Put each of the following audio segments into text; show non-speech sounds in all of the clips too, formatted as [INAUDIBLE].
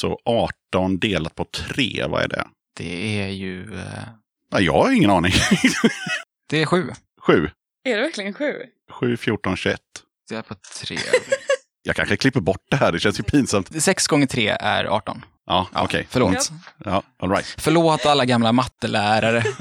Så 18 delat på 3, vad är det? Det är ju... eh, Ja, jag har ingen aning. [LAUGHS] Det är sju. 7. Är det verkligen sju? 7, 14, 21. Det är på tre. [LAUGHS] Jag kanske klipper bort det här, det känns ju pinsamt. Sex gånger tre är 18. Ja, Ja, okej. Förlåt. Ja, all right. Förlåt alla gamla mattelärare. [LAUGHS]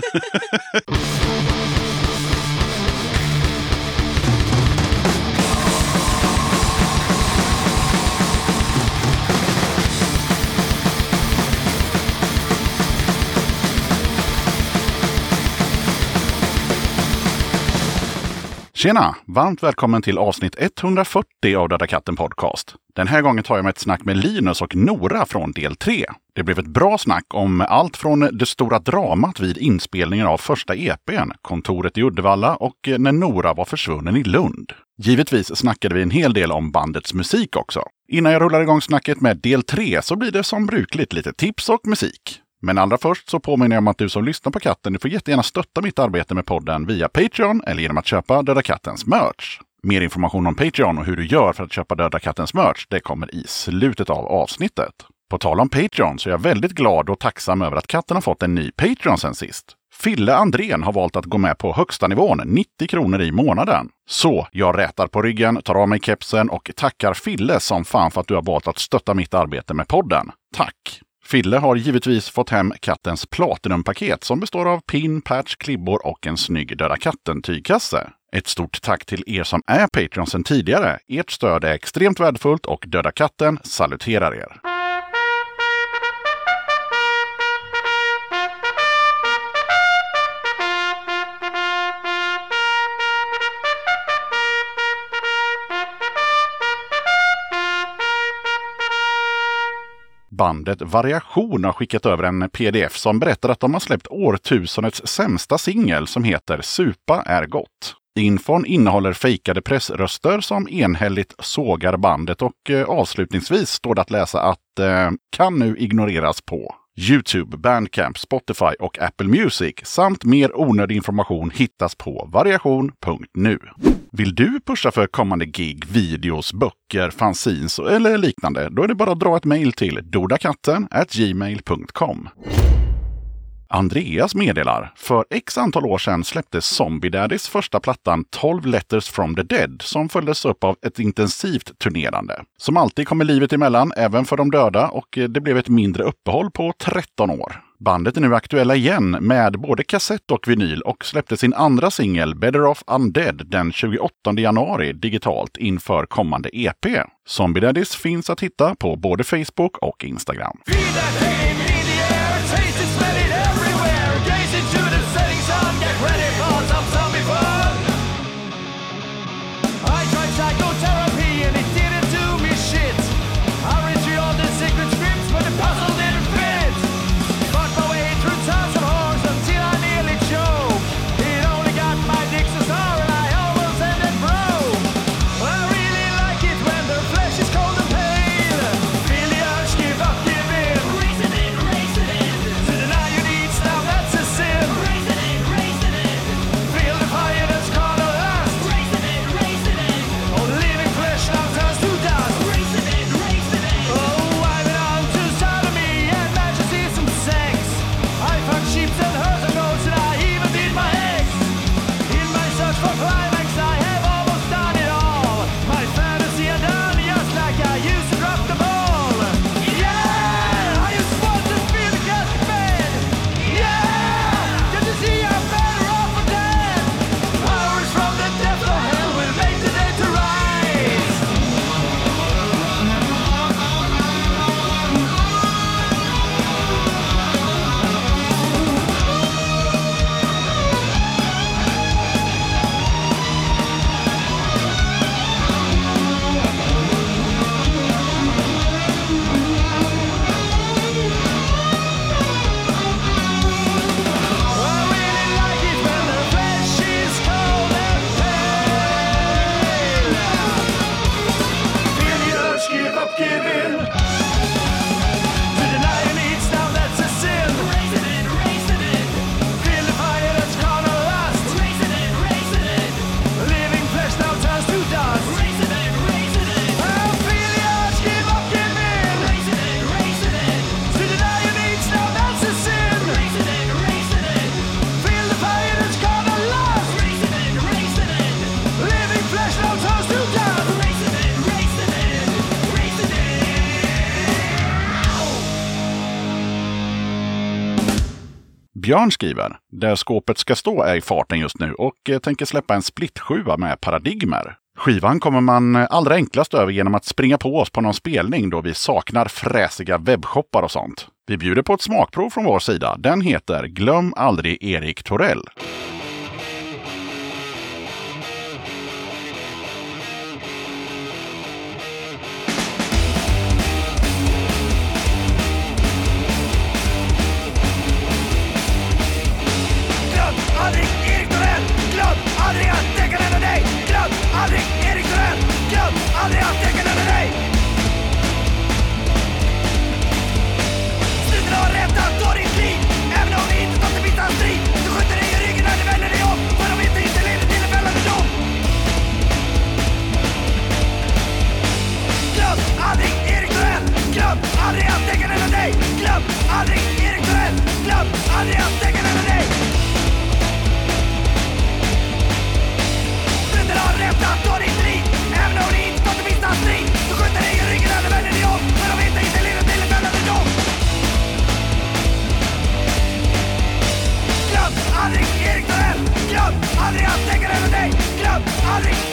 Tjena! Varmt välkommen till avsnitt 140 av Döda katten Podcast. Den här gången tar jag med ett snack med Linus och Nora från del 3. Det blev ett bra snack om allt från det stora dramat vid inspelningen av första EPn, kontoret i Uddevalla och när Nora var försvunnen i Lund. Givetvis snackade vi en hel del om bandets musik också. Innan jag rullar igång snacket med del 3 så blir det som brukligt lite tips och musik. Men allra först så påminner jag om att du som lyssnar på katten, du får jättegärna stötta mitt arbete med podden via Patreon eller genom att köpa Döda Kattens merch. Mer information om Patreon och hur du gör för att köpa Döda Kattens merch, det kommer i slutet av avsnittet. På tal om Patreon så är jag väldigt glad och tacksam över att katten har fått en ny Patreon sen sist. Fille Andrén har valt att gå med på högsta nivån, 90 kronor i månaden. Så jag rätar på ryggen, tar av mig kepsen och tackar Fille som fan för att du har valt att stötta mitt arbete med podden. Tack! Fille har givetvis fått hem kattens Platinumpaket som består av pin, patch, klibbor och en snygg Döda katten-tygkasse. Ett stort tack till er som är Patreon sedan tidigare. Ert stöd är extremt värdefullt och Döda katten saluterar er. Bandet Variation har skickat över en pdf som berättar att de har släppt årtusendets sämsta singel som heter Supa är gott. Infon innehåller fejkade pressröster som enhälligt sågar bandet och eh, avslutningsvis står det att läsa att eh, kan nu ignoreras på Youtube, Bandcamp, Spotify och Apple Music samt mer onödig information hittas på variation.nu. Vill du pusha för kommande gig, videos, böcker, fanzines eller liknande? Då är det bara att dra ett mejl till dodakatten gmail.com. Andreas meddelar. För x antal år sedan släpptes Zombie Daddys första plattan 12 Letters from the Dead som följdes upp av ett intensivt turnerande. Som alltid kommer livet emellan, även för de döda, och eh, det blev ett mindre uppehåll på 13 år. Bandet är nu aktuella igen med både kassett och vinyl och släppte sin andra singel Better Off Undead den 28 januari digitalt inför kommande EP. Zombie Daddys finns att hitta på både Facebook och Instagram. Björn skriver, där skåpet ska stå är i farten just nu och eh, tänker släppa en splittsjua med paradigmer. Skivan kommer man eh, allra enklast över genom att springa på oss på någon spelning då vi saknar fräsiga webbshoppar och sånt. Vi bjuder på ett smakprov från vår sida. Den heter Glöm aldrig Erik Torell. Aldrig Erik Torell Glöm aldrig att tänka över dig! Glöm aldrig!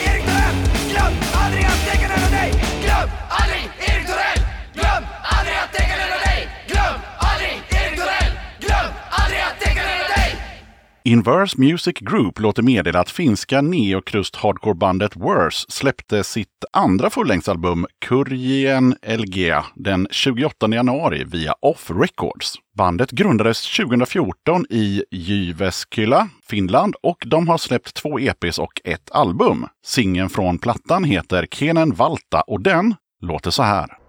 Inverse Music Group låter meddela att finska neokrust-hardcorebandet Worse släppte sitt andra fullängdsalbum Kurjien LG den 28 januari via Off Records. Bandet grundades 2014 i Jyväskylä, Finland och de har släppt två EPs och ett album. Singeln från plattan heter Kenen Valta och den låter så här.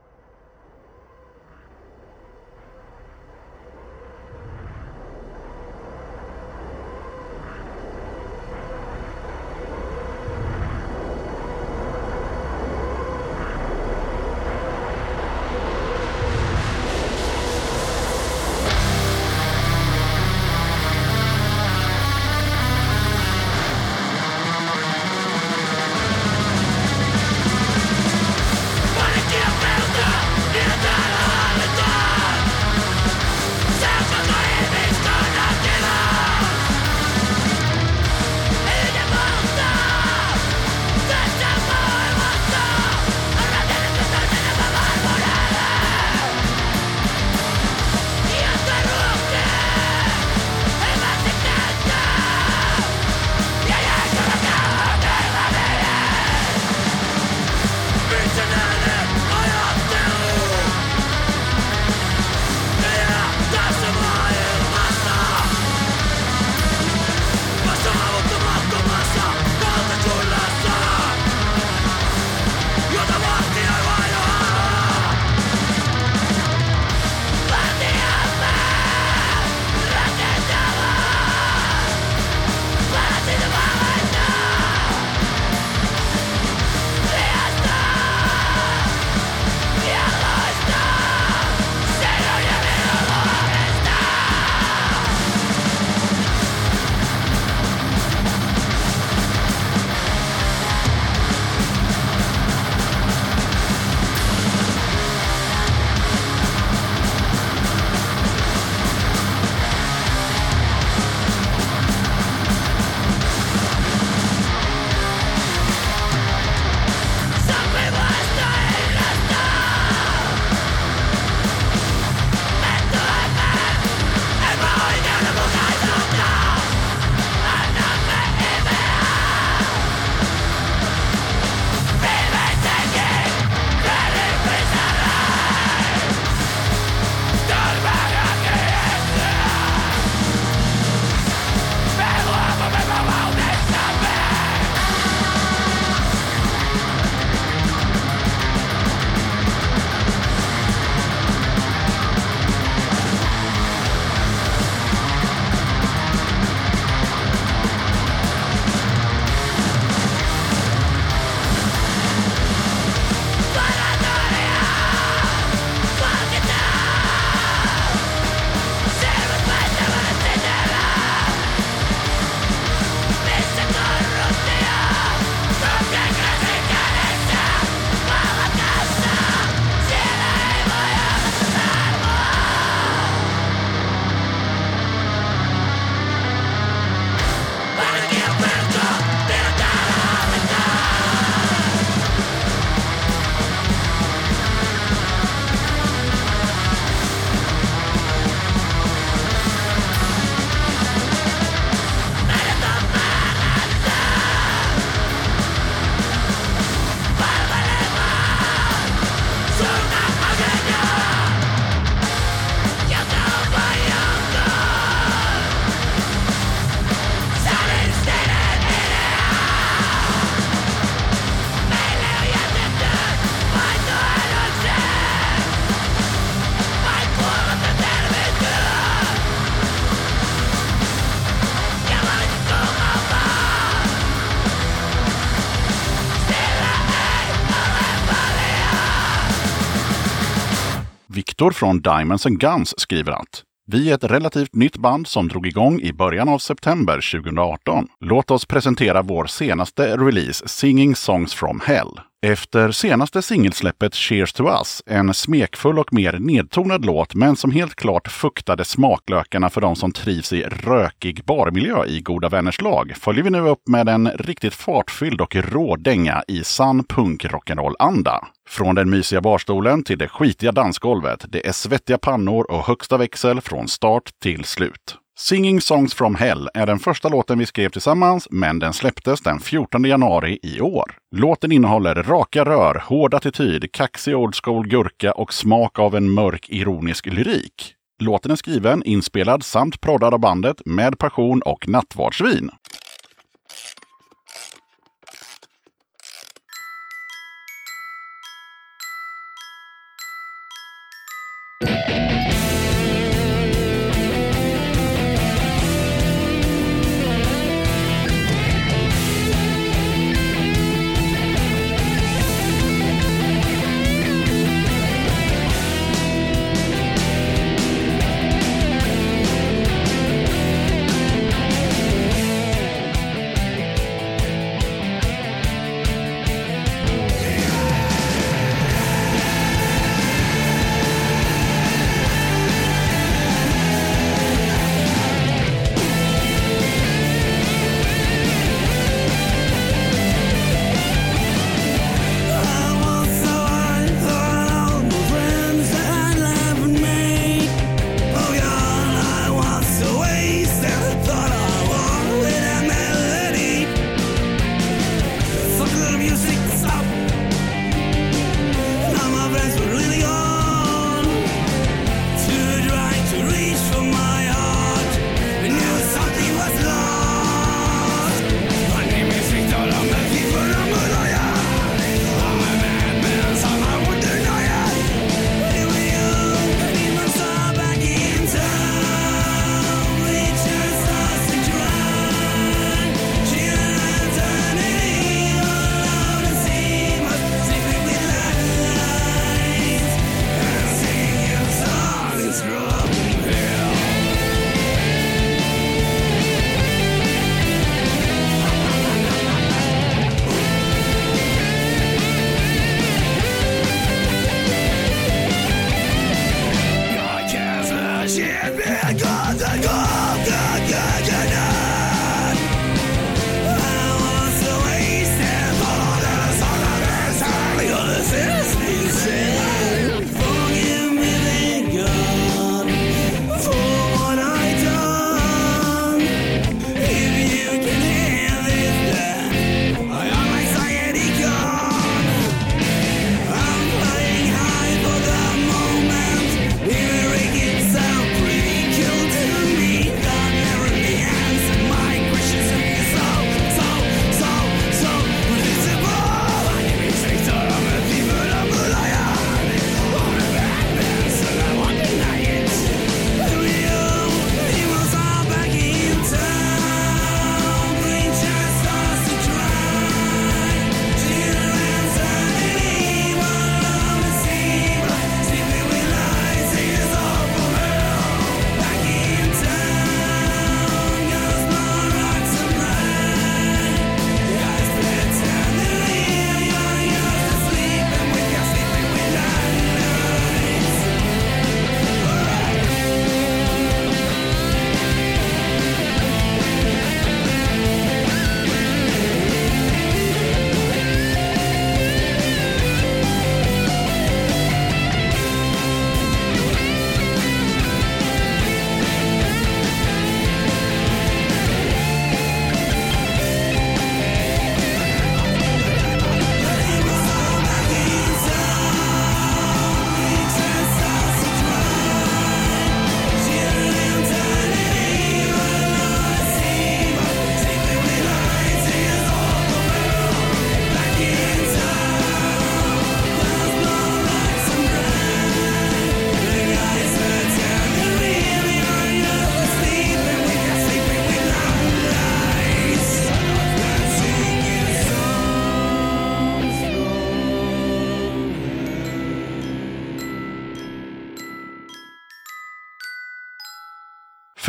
Viktor från Diamonds and Guns skriver att vi är ett relativt nytt band som drog igång i början av september 2018. Låt oss presentera vår senaste release, Singing Songs from Hell. Efter senaste singelsläppet Cheers to Us, en smekfull och mer nedtonad låt men som helt klart fuktade smaklökarna för de som trivs i rökig barmiljö i goda vänners lag, följer vi nu upp med en riktigt fartfylld och rå dänga i sann punk rock'n'roll-anda. Från den mysiga barstolen till det skitiga dansgolvet, det är svettiga pannor och högsta växel från start till slut. Singing Songs from Hell är den första låten vi skrev tillsammans, men den släpptes den 14 januari i år. Låten innehåller raka rör, hård attityd, kaxig old school gurka och smak av en mörk ironisk lyrik. Låten är skriven, inspelad samt proddad av bandet med passion och nattvardsvin.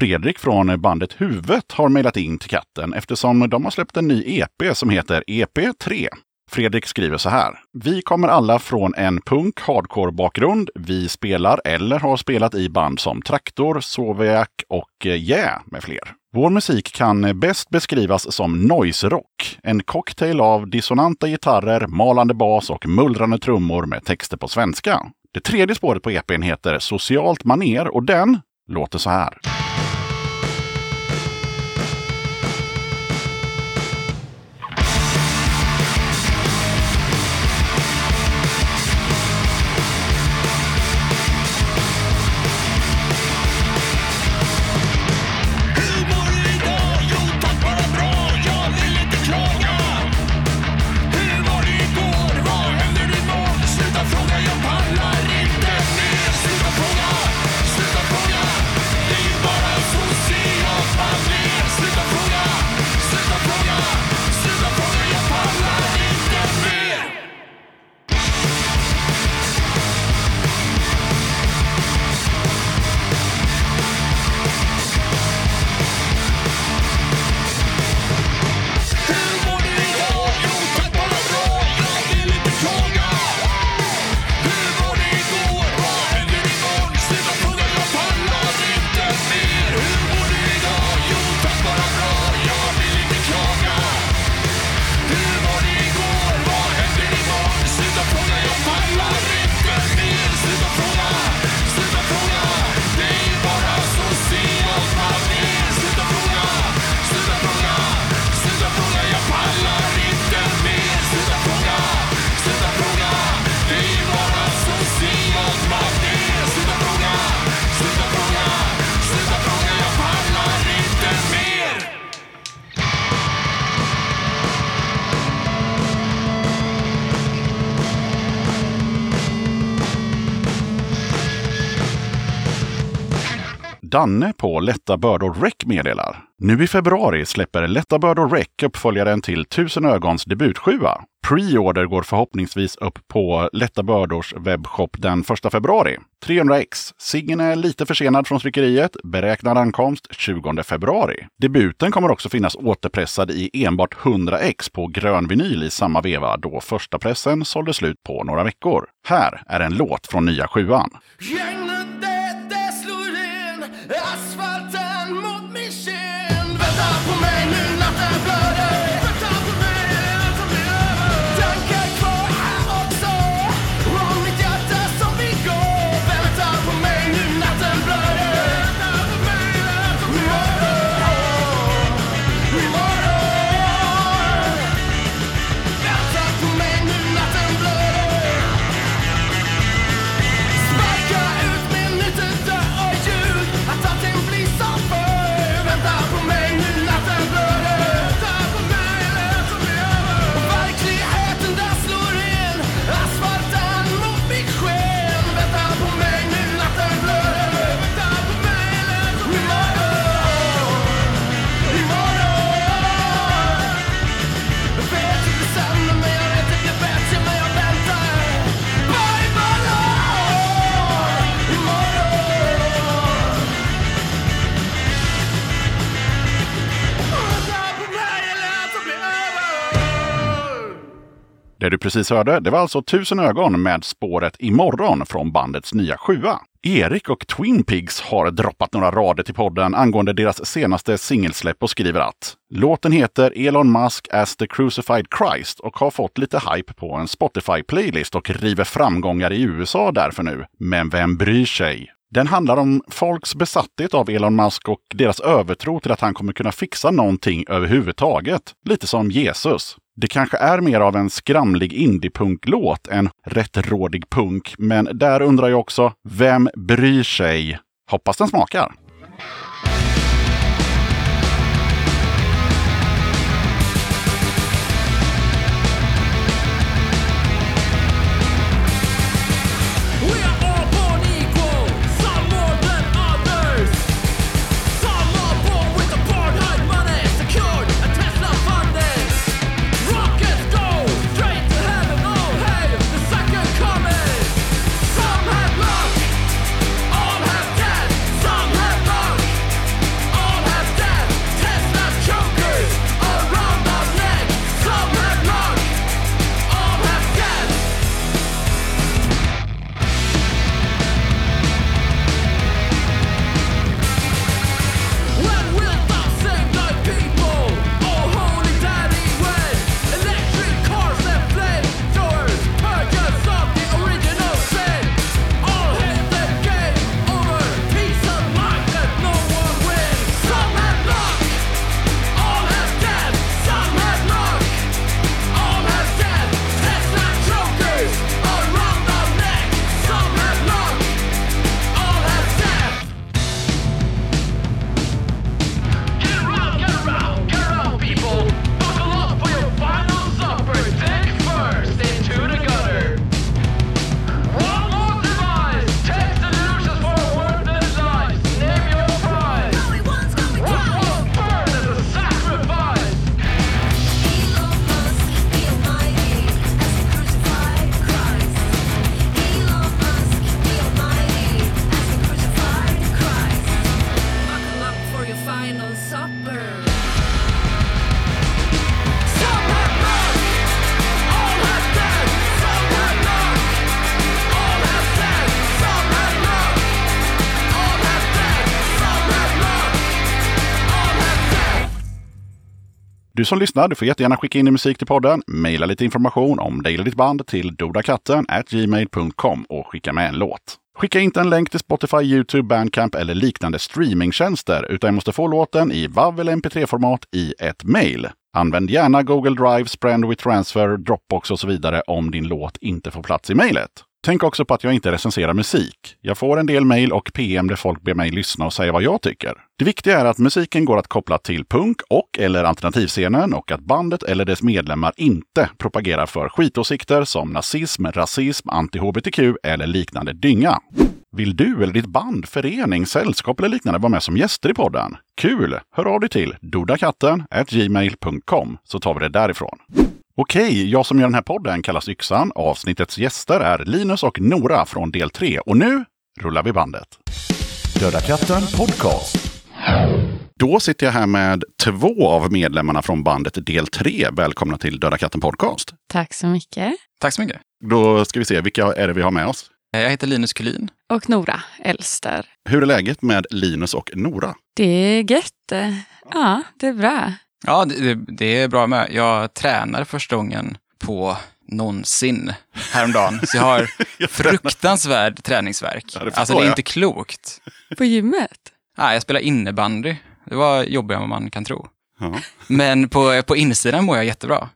Fredrik från bandet Huvudet har mejlat in till katten eftersom de har släppt en ny EP som heter EP3. Fredrik skriver så här. Vi kommer alla från en punk hardcore-bakgrund. Vi spelar eller har spelat i band som Traktor, Soviak och eh, Yeah med fler. Vår musik kan bäst beskrivas som noise rock. En cocktail av dissonanta gitarrer, malande bas och mullrande trummor med texter på svenska. Det tredje spåret på EPn heter Socialt maner och den låter så här. Danne på Lätta Bördor Rec meddelar. Nu i februari släpper Lätta Bördor Rec uppföljaren till Tusen Ögons debutsjua. Pre-order går förhoppningsvis upp på Lätta Bördors webbshop den 1 februari. 300x. Singeln är lite försenad från tryckeriet. Beräknad ankomst 20 februari. Debuten kommer också finnas återpressad i enbart 100x på grön vinyl i samma veva då första pressen sålde slut på några veckor. Här är en låt från nya sjuan. Yeah! Det du precis hörde, det var alltså Tusen ögon med spåret Imorgon från bandets nya sjua. Erik och Twin Pigs har droppat några rader till podden angående deras senaste singelsläpp och skriver att låten heter Elon Musk as the crucified Christ och har fått lite hype på en Spotify-playlist och river framgångar i USA därför nu. Men vem bryr sig? Den handlar om folks besatthet av Elon Musk och deras övertro till att han kommer kunna fixa någonting överhuvudtaget. Lite som Jesus. Det kanske är mer av en skramlig indiepunklåt än rättrådig punk, men där undrar jag också, vem bryr sig? Hoppas den smakar. Du som lyssnar, du får jättegärna skicka in din musik till podden, mejla lite information om dig eller ditt band till dodakatten gmail.com och skicka med en låt. Skicka inte en länk till Spotify, YouTube, Bandcamp eller liknande streamingtjänster, utan jag måste få låten i WAV eller MP3-format i ett mejl. Använd gärna Google Drive, Sprend with Transfer, Dropbox och så vidare om din låt inte får plats i mejlet. Tänk också på att jag inte recenserar musik. Jag får en del mejl och PM där folk ber mig lyssna och säga vad jag tycker. Det viktiga är att musiken går att koppla till punk och eller alternativscenen och att bandet eller dess medlemmar inte propagerar för skitåsikter som nazism, rasism, anti-hbtq eller liknande dynga. Vill du eller ditt band, förening, sällskap eller liknande vara med som gäster i podden? Kul! Hör av dig till dodakatten gmail.com så tar vi det därifrån. Okej, jag som gör den här podden kallas Yxan. Avsnittets gäster är Linus och Nora från del 3. Och nu rullar vi bandet. Döda katten podcast. Då sitter jag här med två av medlemmarna från bandet del 3. Välkomna till Döda katten podcast. Tack så mycket. Tack så mycket. Då ska vi se, vilka är det vi har med oss? Jag heter Linus Kulin. Och Nora Elster. Hur är läget med Linus och Nora? Det är gött. Ja, det är bra. Ja, det, det, är bra med. Jag tränade första gången på någonsin häromdagen. Så jag har [LAUGHS] fruktansvärd träningsverk. Ja, det alltså det är jag. inte klokt. På gymmet? Nej, jag spelar innebandy. Det var jobbigare än vad man kan tro. Ja. Men på, på insidan mår jag jättebra.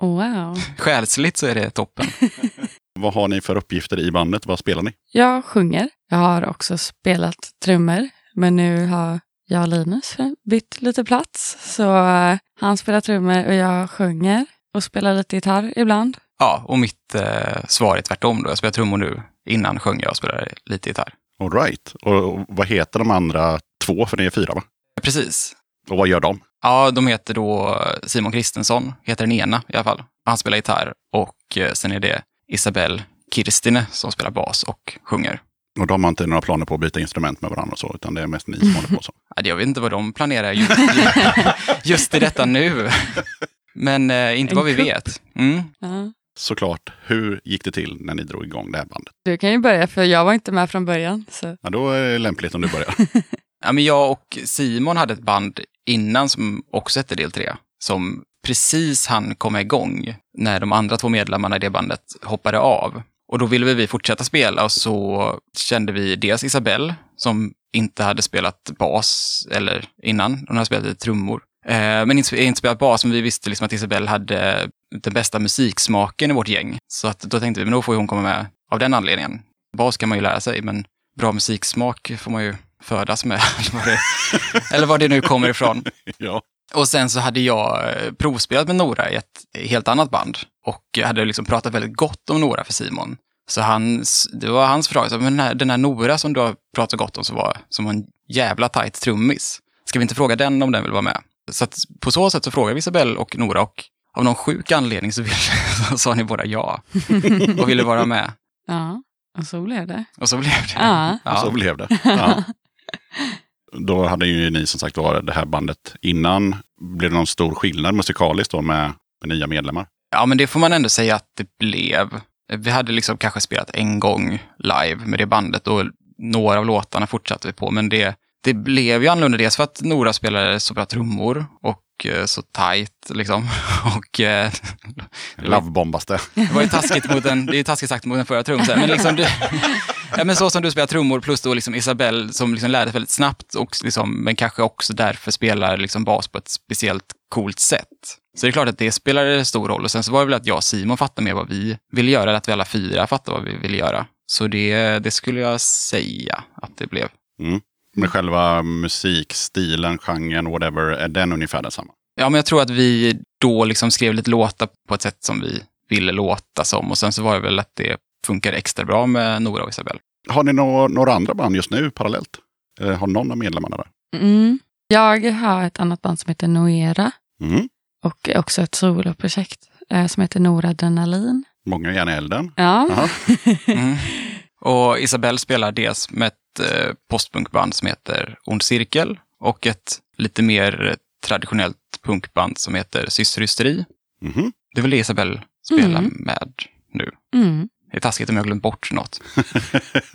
Wow. Själsligt så är det toppen. [LAUGHS] Vad har ni för uppgifter i bandet? Vad spelar ni? Jag sjunger. Jag har också spelat trummor. Men nu har jag och Linus bytt lite plats. Så eh, han spelar trummor och jag sjunger. Och spelar lite gitarr ibland. Ja, och mitt eh, svar är tvärtom då. Jag spelar trummor nu. Innan sjöng jag och spelade lite gitarr. All right. Och, och vad heter de andra två? För ni är fyra va? Precis. Och vad gör de? Ja, de heter då Simon Kristensson, heter den ena i alla fall. Han spelar gitarr och eh, sen är det Isabelle Kirstine som spelar bas och sjunger. Och de har inte några planer på att byta instrument med varandra och så, utan det är mest ni som håller på så. [LAUGHS] Ja, Jag vet inte vad de planerar just, [LAUGHS] just i detta nu. Men eh, inte En vad vi kupp. vet. Mm. Ja. Såklart, hur gick det till när ni drog igång det här bandet? Du kan ju börja för jag var inte med från början. Så. Ja, då är det lämpligt om du börjar. [LAUGHS] Ja, men jag och Simon hade ett band innan som också hette Del 3. Som precis han komma igång när de andra två medlemmarna i det bandet hoppade av. Och då ville vi fortsätta spela och så kände vi dels Isabelle som inte hade spelat bas eller innan. Hon hade spelat trummor. Eh, men inte, inte spelat bas, men vi visste liksom att Isabelle hade den bästa musiksmaken i vårt gäng. Så att då tänkte vi, men då får hon komma med av den anledningen. Bas kan man ju lära sig, men bra musiksmak får man ju födas med. [LAUGHS] Eller vad det, det nu kommer ifrån. [LAUGHS] ja. Och sen så hade jag eh, provspelat med Nora i ett helt annat band och hade liksom pratat väldigt gott om Nora för Simon. Så hans, det var hans förslag, så, men den här, den här Nora som du har pratat gott om som var som var en jävla tajt trummis. Ska vi inte fråga den om den vill vara med? Så att på så sätt så frågade vi Isabelle och Nora och av någon sjuk anledning så, ville, så [LAUGHS] sa ni båda ja och ville vara med. Ja, och så blev det. Och så blev det. Ja. Ja. Så blev det. [LAUGHS] Ja. Då hade ju ni som sagt var det här bandet innan. Blev det någon stor skillnad musikaliskt då med, med nya medlemmar? Ja, men det får man ändå säga att det blev. Vi hade liksom kanske spelat en gång live med det bandet och några av låtarna fortsatte vi på, men det, det blev ju annorlunda. Dels för att Nora spelade så bra trummor och eh, så tight liksom. [LAUGHS] Och eh, det. [LAUGHS] det var ju taskigt mot den, det är taskigt sagt mot den förra trummisen, men liksom du, [LAUGHS] ja, men så som du spelar trummor plus då liksom Isabelle som liksom lärde sig väldigt snabbt och liksom, men kanske också därför spelar liksom bas på ett speciellt coolt sätt. Så det är klart att det spelade stor roll och sen så var det väl att jag och Simon fattade mer vad vi ville göra, eller att vi alla fyra fattade vad vi ville göra. Så det, det skulle jag säga att det blev. Mm. Men själva musikstilen, genren, whatever, är den ungefär densamma? Ja, men jag tror att vi då liksom skrev lite låtar på ett sätt som vi ville låta som och sen så var det väl att det funkar extra bra med Nora och Isabelle. Har ni nå- några andra band just nu parallellt? Eh, har någon av medlemmarna där? Mm. Jag har ett annat band som heter Noera. Mm. Och också ett soloprojekt eh, som heter Noradrenalin. Många järn i elden. Ja. [LAUGHS] Mm. Och Isabelle spelar dels med ett eh, postpunkband som heter Ond Cirkel och ett lite mer traditionellt punkband som heter Systerhysteri. Mhm. Det är väl det Isabelle spelar Mm. med nu. Mm. Det är taskigt om jag har glömt bort något.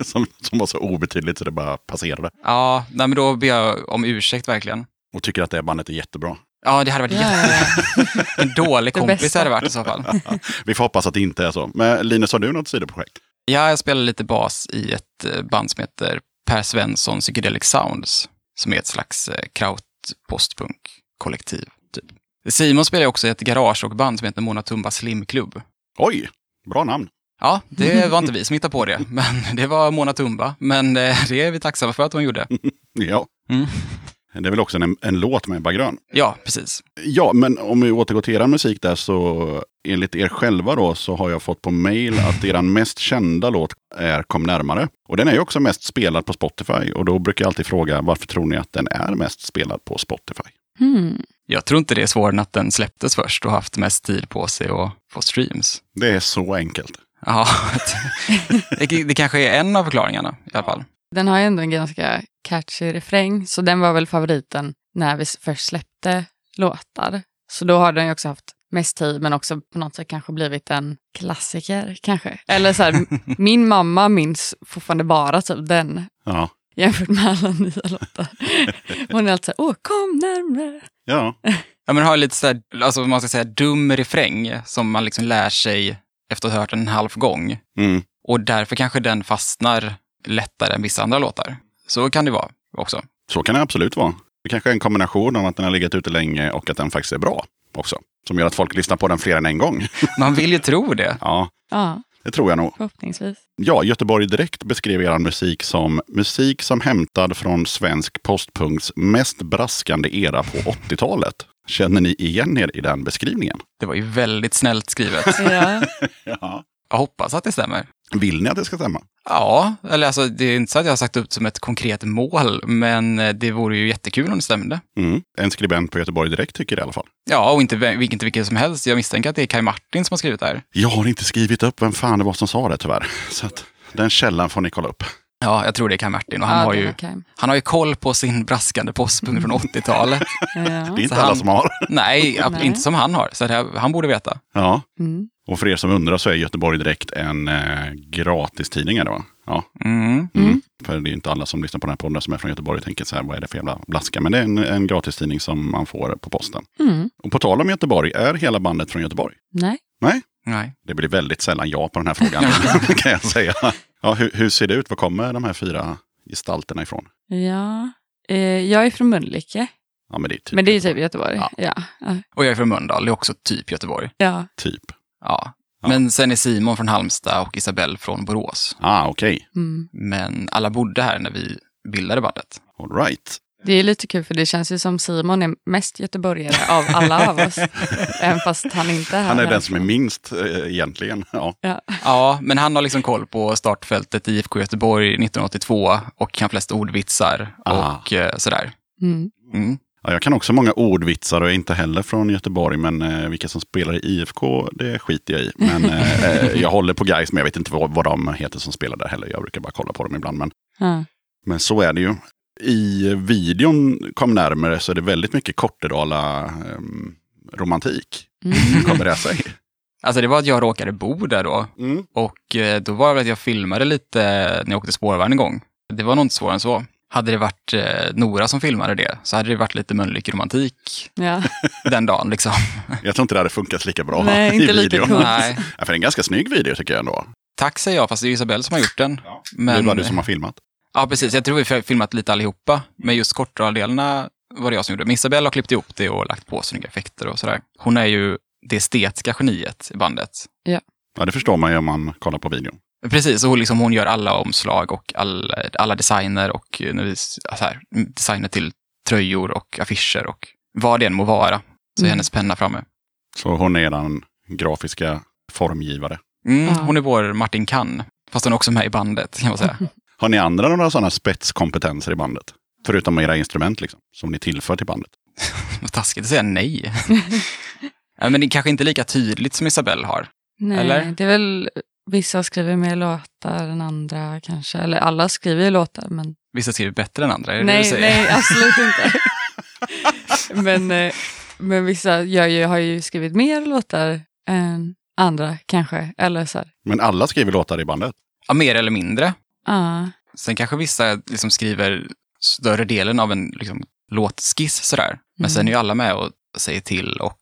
[LAUGHS] som, som var så obetydligt så det bara passerade. Ja, nej, men då ber jag om ursäkt verkligen. Och tycker att det bandet är jättebra. Ja, det hade varit Ja, jätte... ja, ja. [LAUGHS] En dålig Det kompis bästa. hade det varit i så fall. [LAUGHS] Vi får hoppas att det inte är så. Men Linus, har du något sidoprojekt? Ja, jag spelar lite bas i ett eh, band som heter Per Svensson Psychedelic Sounds, som är ett slags eh, kraut postpunk-kollektiv. Typ. Simon spelar också i ett garagerockband som heter Mona Tumba Slim Club. Oj, bra namn. Ja, det [LAUGHS] var inte vi som hittade på det, men [LAUGHS] det var Mona Tumba. Men eh, det är vi tacksamma för att hon gjorde. [LAUGHS] Ja. Mm. Det är väl också en, en låt med Ebba Grön. Ja, precis. Ja, men om vi återgår till er musik där så enligt er själva då så har jag fått på mail att er mest kända låt är Kom närmare. Och den är ju också mest spelad på Spotify. Och då brukar jag alltid fråga varför tror ni att den är mest spelad på Spotify? Hmm. Jag tror inte det är svårare än att den släpptes först och haft mest tid på sig att få streams. Det är så enkelt. Ja, [LAUGHS] det, det kanske är en av förklaringarna i alla fall. Den har ju ändå en ganska catchy refräng, så den var väl favoriten när vi först släppte låtar. Så då har den ju också haft mest tid, men också på något sätt kanske blivit en klassiker kanske. Eller så här, [LAUGHS] min mamma minns fortfarande bara typ den Ja, jämfört med alla nya låtar. [LAUGHS] Hon är alltid så här, åh kom närmare. ja. [LAUGHS] Ja, men har lite sådär, alltså vad man ska säga, dum refräng som man liksom lär sig efter att ha hört den en halv gång. Mm. Och därför kanske den fastnar lättare än vissa andra låtar. Så kan det vara också. Så kan det absolut vara. Det kanske är en kombination av att den har legat ute länge och att den faktiskt är bra också. Som gör att folk lyssnar på den fler än en gång. [LAUGHS] Man vill ju tro det. Ja, Ja, det tror jag nog. förhoppningsvis. Ja, Göteborg Direkt beskrev er musik som musik som hämtad från svensk postpunks mest braskande era på 80-talet. Känner ni igen er i den beskrivningen? Det var ju väldigt snällt skrivet. Ja. [LAUGHS] Ja. Jag hoppas att det stämmer. Vill ni att det ska stämma? Ja, eller alltså det är inte så att jag har sagt ut som ett konkret mål, men eh, det vore ju jättekul om det stämde. Mm. En skribent på Göteborg Direkt tycker det i alla fall. Ja, och inte, inte vilken som helst. Jag misstänker att det är Kai Martin som har skrivit det här. Jag har inte skrivit upp vem fan det var som sa det tyvärr. [LAUGHS] Så att den källan får ni kolla upp. Ja, jag tror det är Kai Martin och han, ja, har, ju, han har ju koll på sin braskande postpunk från [LAUGHS] 80-talet. Ja. Det är inte Så alla han- som har. Nej, Nej. inte som han har. Så här, han borde veta. Ja. Mm. Och för er som undrar så är Göteborg Direkt en eh, gratistidning. Va? Ja. Mm. Mm. För det är ju inte alla som lyssnar på den här podden som är från Göteborg och tänker så här, vad är det för jävla blaska? Men det är en, en gratistidning som man får på posten. Mm. Och på tal om Göteborg, är hela bandet från Göteborg? Nej. Nej, Nej. det blir väldigt sällan ja på den här frågan, [LAUGHS] [LAUGHS] kan jag säga. Ja, hur, hur ser det ut? Var kommer de här fyra gestalterna ifrån? Ja. Eh, jag är från Mölnlycke, Ja, men det är typ. men det är ju typ Göteborg. Ja. Ja. Ja. Och jag är från Mölndal, det är också typ Göteborg. ja. Typ. Ja. Ja. Men sen är Simon från Halmstad och Isabelle från Borås. Ah, okej. Mm. Men alla bodde här när vi bildade bandet. All right. Det är lite kul för det känns ju som Simon är mest göteborgare av alla av oss. [LAUGHS] Även fast han inte är här. Han är den som är minst eh, egentligen. Ja. Ja. Ja, men han har liksom koll på startfältet i IFK Göteborg 1982 och kan flest ordvitsar Ah. och eh, sådär. Mm. Mm. Ja, jag kan också många ordvitsar och är inte heller från Göteborg. Men eh, vilka som spelar i IFK, det skiter jag i. Men [LAUGHS] eh, eh, jag håller på guys men jag vet inte vad, vad de heter som spelar där heller. Jag brukar bara kolla på dem ibland. Men, Ja. men så är det ju. I videon kom närmare så är det väldigt mycket Kortedala ehm, romantik. Mm. Hur kommer det sig? [LAUGHS] Alltså det var att jag råkade bo där då. Mm. Och eh, då var det att jag filmade lite när jag åkte spårvagn en gång. Det var nog inte svårare än så. Hade det varit eh, Nora som filmade det så hade det varit lite Mölnlycke-romantik Ja. [LAUGHS] den dagen liksom. Jag tror inte det hade funkat lika bra Nej, i inte lika videon. coolt. Nej, Ja, för det är en ganska snygg video tycker jag ändå. tack säger jag, fast det är Isabelle som har gjort den. Ja. Men, Det är bara du som har filmat. Ja, precis. Jag tror vi har filmat lite allihopa. Men just kortdraldelarna var det jag som gjorde. Men Isabelle har klippt ihop det och lagt på snygga effekter och sådär. Hon är ju det estetiska geniet i bandet. Ja, det förstår man ju om man kollar på videon. Precis, och hon, liksom, hon gör alla omslag och alla, alla designer och eh, så här, designer till tröjor och affischer och vad det än må vara. Så är Mm. hennes penna framme. Så hon är den grafiska formgivare. Mm, Ja. Hon är vår Martin Kann, fast hon är också med i bandet kan man säga. [LAUGHS] Har ni andra några sådana spetskompetenser i bandet? Förutom era instrument liksom, som ni tillför till bandet. [LAUGHS] Vad taskigt att säga nej. [LAUGHS] ja, men det är kanske inte lika tydligt som Isabelle har. Nej, Eller? det är väl vissa skriver mer låtar än andra kanske. Eller alla skriver ju låtar, men Vissa skriver bättre än andra, är det det du nej, säger? nej, absolut inte. [LAUGHS] men, eh, men vissa gör ju, har ju skrivit mer låtar än andra kanske. Eller så här. Men alla skriver låtar i bandet. Ja, mer eller mindre. Ja, Sen kanske vissa liksom skriver större delen av en liksom, låtskiss sådär. Men Mm. sen är ju alla med och säger till och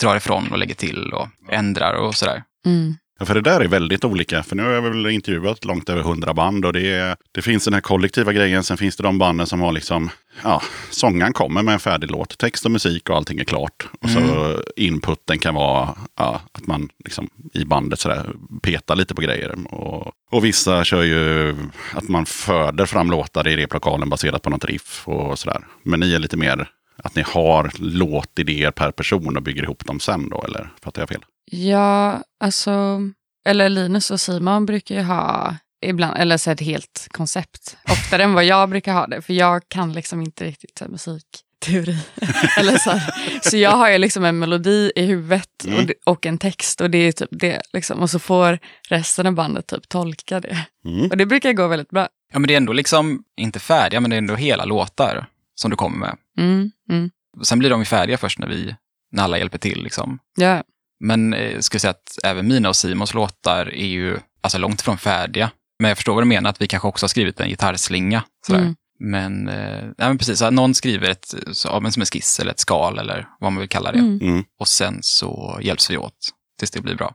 drar ifrån och lägger till och ändrar och sådär. Mm. Ja, för det där är väldigt olika. För nu har jag väl intervjuat långt över hundra band och det, är, det finns den här kollektiva grejen. Sen finns det de banden som har liksom, ja, sångaren kommer med en färdig låt. Text och musik och allting är klart. Och så inputen kan vara ja, att man liksom i bandet sådär petar lite på grejer. Och, och vissa kör ju att man föder fram låtar i replokalen baserat på något riff och sådär. Men ni är lite mer att ni har låtidéer per person och bygger ihop dem sen då, eller fattar jag fel? Ja, alltså, eller Linus och Simon brukar ju ha ibland, eller så ett helt koncept. Oftare än vad jag brukar ha det, för jag kan liksom inte riktigt så här, musikteori. [LAUGHS] eller så, här. så jag har ju liksom en melodi i huvudet och, det- och en text och det är typ det. Liksom. Och så får resten av bandet typ tolka det. Mm. Och det brukar gå väldigt bra. Ja, men det är ändå liksom, inte färdiga, men det är ändå hela låtar som du kommer med. Mm, mm. Sen blir de ju färdiga först när vi, när alla hjälper till liksom. Ja, Men eh, jag skulle säga att även mina och Simons låtar är ju alltså, långt ifrån färdiga. Men jag förstår vad du menar, att vi kanske också har skrivit en gitarrslinga. Sådär. Mm. Men, eh, ja, men precis, att någon skriver ett, så, ja, men som en skiss eller ett skal eller vad man vill kalla det. Mm. Mm. Och sen så hjälps vi åt tills det blir bra.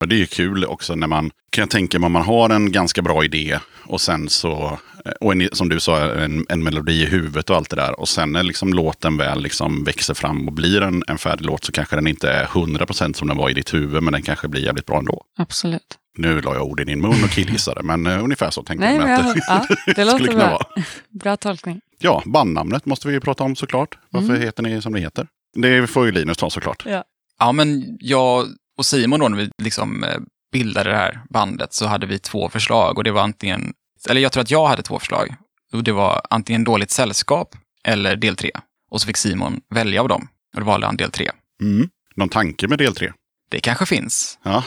Och det är ju kul också när man, kan jag tänka mig, om man har en ganska bra idé och sen så, och en, som du sa, en, en melodi i huvudet och allt det där. Och sen när liksom låten väl liksom växer fram och blir en, en färdig låt så kanske den inte är 100% som den var i ditt huvud, men den kanske blir jävligt bra ändå. absolut. Nu la jag ord i din mun och killgissade, men uh, ungefär så tänkte Nej, jag mig att det ja, det [LAUGHS] låter skulle kunna bra. vara. [LAUGHS] Bra tolkning. Ja, bandnamnet måste vi ju prata om såklart. Varför Mm. heter ni som ni heter? Det får ju Linus ta såklart. Ja, men jag och Simon då, när vi liksom eh, bildade det här bandet, så hade vi två förslag och det var antingen, eller jag tror att jag hade två förslag. Och det var antingen Dåligt sällskap eller del tre. Och så fick Simon välja av dem. Och då valde han del tre. Mm. Någon tanke med del tre? Det kanske finns, Ja.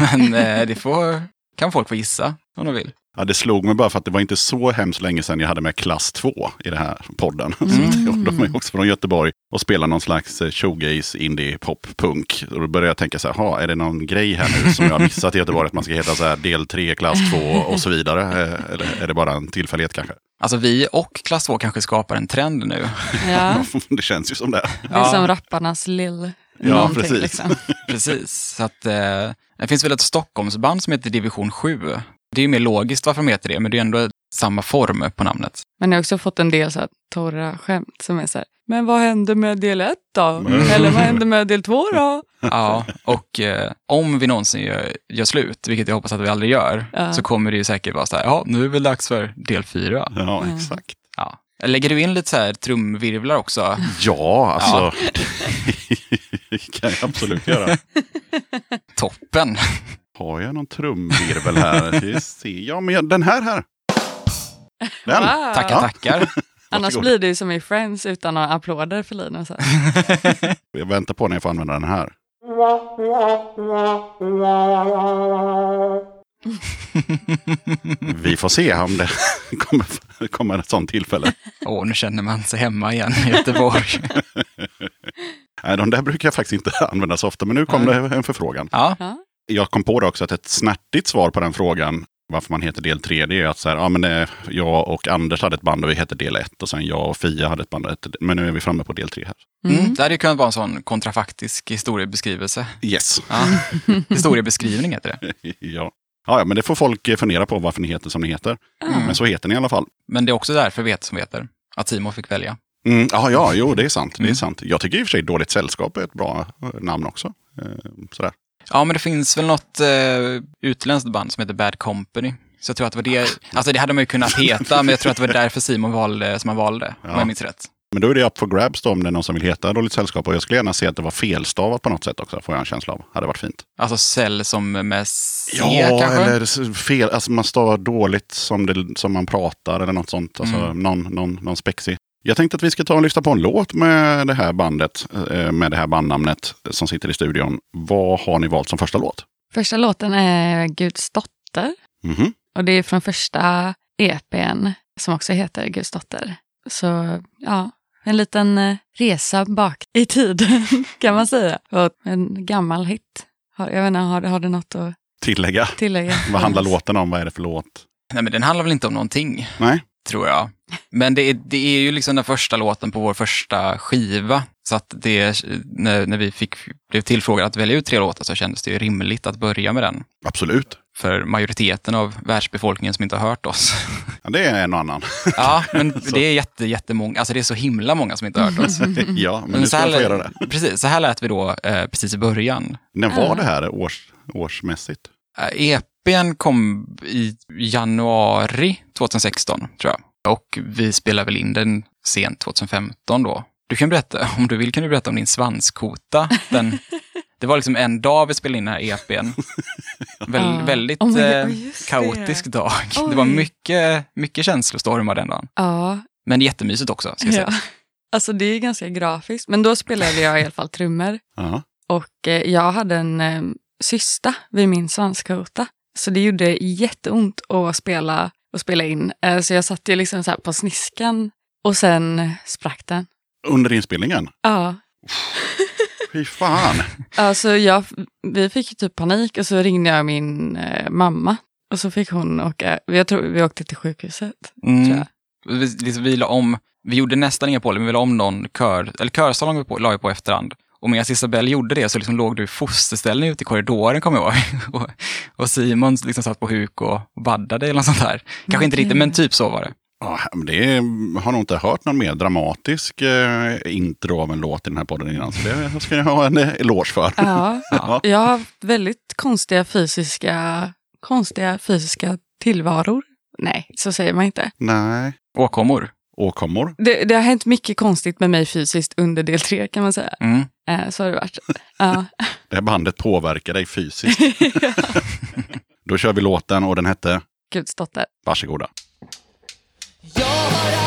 [LAUGHS] men eh, det får, kan folk få gissa om de vill. Ja, det slog mig bara för att det var inte så hemskt länge sedan jag hade med klass 2 i den här podden. [LAUGHS] Mm. De är också från Göteborg och spelar någon slags eh, shoegaze, indie, pop, punk. Och då började jag tänka så här, "Ha, är det någon grej här nu som jag har missat i Göteborg? Att man ska heta så här del 3, klass 2 och så vidare. Eh, Eller är det bara en tillfällighet kanske? Alltså vi och klass 2 kanske skapar en trend nu. Ja, [LAUGHS] Det känns ju som det. det är som rapparnas lill. Ja, någonting, precis. Liksom. [LAUGHS] Precis. Så att, eh, det finns väl ett Stockholmsband som heter Division 7. Det är ju mer logiskt varför de heter det, men det är ändå samma form på namnet. Men jag har också fått en del så här torra skämt som är så här, men vad hände med del ett då? Mm. Eller vad hände med del två då? Ja, och eh, om vi någonsin gör, gör slut, vilket jag hoppas att vi aldrig gör, Ja. så kommer det ju säkert vara så här, ja, nu är det väl dags för del fyra. Ja, Mm. exakt. Ja. Lägger du in lite så här trumvirvlar också? Ja, alltså. [LAUGHS] det kan jag absolut göra. Toppen! Har jag någon trumvirvel här? [LAUGHS] Jag, men jag, den här här. Den. Wow. Tackar, Ja. tackar. [LAUGHS] Annars blir det ju som i Friends utan några applåder för Linus. [LAUGHS] Jag väntar på när jag får använda den här. Vi får se om det kommer, kommer ett sånt tillfälle. Åh, nu känner man sig hemma igen i Göteborg. Nej, de där brukar jag faktiskt inte använda så ofta, men nu kom det en förfrågan. Ja, Ja. Jag kom på det också att ett snärtigt svar på den frågan, varför man heter del 3, det är att så här, ja, men det, jag och Anders hade ett band och vi hette del 1 och sen jag och Fia hade ett band och hette, men nu är vi framme på del 3 här. mm. Mm. det hade ju kunnat vara en sån kontrafaktisk historiebeskrivelse. Yes. Ja. [LAUGHS] Historiebeskrivning heter det. [LAUGHS] ja. Ja, ja, men det får folk eh, fundera på varför ni heter som ni heter. Ja. Men så heter ni i alla fall. Men det är också därför vet som heter. Att Simon fick välja. Mm, ja, ja, jo, det är sant. Det är Mm. sant. Jag tycker i och för sig Dåligt Sällskap är ett bra eh, namn också. Eh, sådär. Ja, men det finns väl något eh, utländskt band som heter Bad Company. Så jag tror att det var det, alltså det hade man ju kunnat heta, men jag tror att det var därför Simon valde som han valde, om Ja. jag minns rätt. Men då är det up for grabs då, om det är någon som vill heta Dåligt Sällskap. Och jag skulle gärna se att det var felstavat på något sätt också, får jag en känsla av. Hade varit fint. Alltså cell som med C Ja, kanske? eller s- fel, alltså man stavar dåligt som, det, som man pratar eller något sånt. Alltså Mm. någon, någon, någon spexig. Jag tänkte att vi ska ta och lyssna på en låt med det här bandet, eh, med det här bandnamnet som sitter i studion. Vad har ni valt som första låt? Första låten är Guds dotter. Mhm. Och det är från första EPn som också heter Guds dotter. Så ja, en liten eh, resa bak i tiden [LAUGHS] kan man säga. Och en gammal hit. Jag vet inte, har, har du något att Tillägga. tillägga? Vad handlar låten om? Vad är det för låt? Nej, men den handlar väl inte om någonting, Nej? Tror jag. Men det är, det är ju liksom den första låten på vår första skiva Så att det, när, när vi fick, blev tillfrågade att välja ut tre låtar så kändes det ju rimligt att börja med den. Absolut. För majoriteten av världsbefolkningen som inte har hört oss. [LAUGHS] Ja, det är en och annan. [LAUGHS] Ja, men [LAUGHS] det är jätte, jättemånga, alltså det är så himla många som inte har hört oss. ja, men nu ska man få göra det. Precis, så här lät vi då eh, precis i början. När var det här års, årsmässigt? Eh, EPn kom i januari 2016, tror jag. Och vi spelade väl in den sent 2015 då. Du kan berätta, om du vill kan du berätta om din svanskota. Den, [LAUGHS] det var liksom en dag vi spelade in den här EPn. [LAUGHS] Väl, Ja. Väldigt Oh eh, just det. kaotisk dag. Oj. Det var mycket, mycket känslostormar den dagen. Ja, Men jättemysigt också, ska jag säga. ja. Alltså det är ganska grafiskt. Men då spelade jag i alla fall trummor. Ja. Och eh, jag hade en eh, cysta vid min svanskota. Så det gjorde jätteont att spela och spela in. Eh, så jag satt ju liksom så här på sniskan och sen sprack den. Under inspelningen? Ja, Fy fan. [LAUGHS] alltså jag, vi fick typ panik och så ringde jag min eh, mamma. Och så fick hon åka, jag tror vi åkte till sjukhuset. Tror Mm. jag. Vi, liksom, vi la om, vi gjorde nästan inga på det, men vi la om någon kör, eller körsalong vi på, la vi på efterhand. Och medan Isabelle gjorde det så liksom låg du i fosterställning ute i korridoren, kommer jag ihåg. [LAUGHS] och, och Simon liksom satt på huk och baddade eller något sånt där. Kanske inte riktigt, men typ så var det. Ja, men det är, har nog inte hört någon mer dramatisk eh, intro av en låt i den här podden innan. Så det ska jag ha en eloge för. Ja, [LAUGHS] Ja. jag har väldigt konstiga fysiska, konstiga fysiska tillvaror. Nej, så säger man inte. Nej. Åkommor. Åkommor. Det, det har hänt mycket konstigt med mig fysiskt under del tre kan man säga. Mm. Eh, så har det varit. Ja. [LAUGHS] Det här bandet påverkar dig fysiskt. [LAUGHS] Då kör vi låten och den hette Gudsdotter. Varsågoda. Jag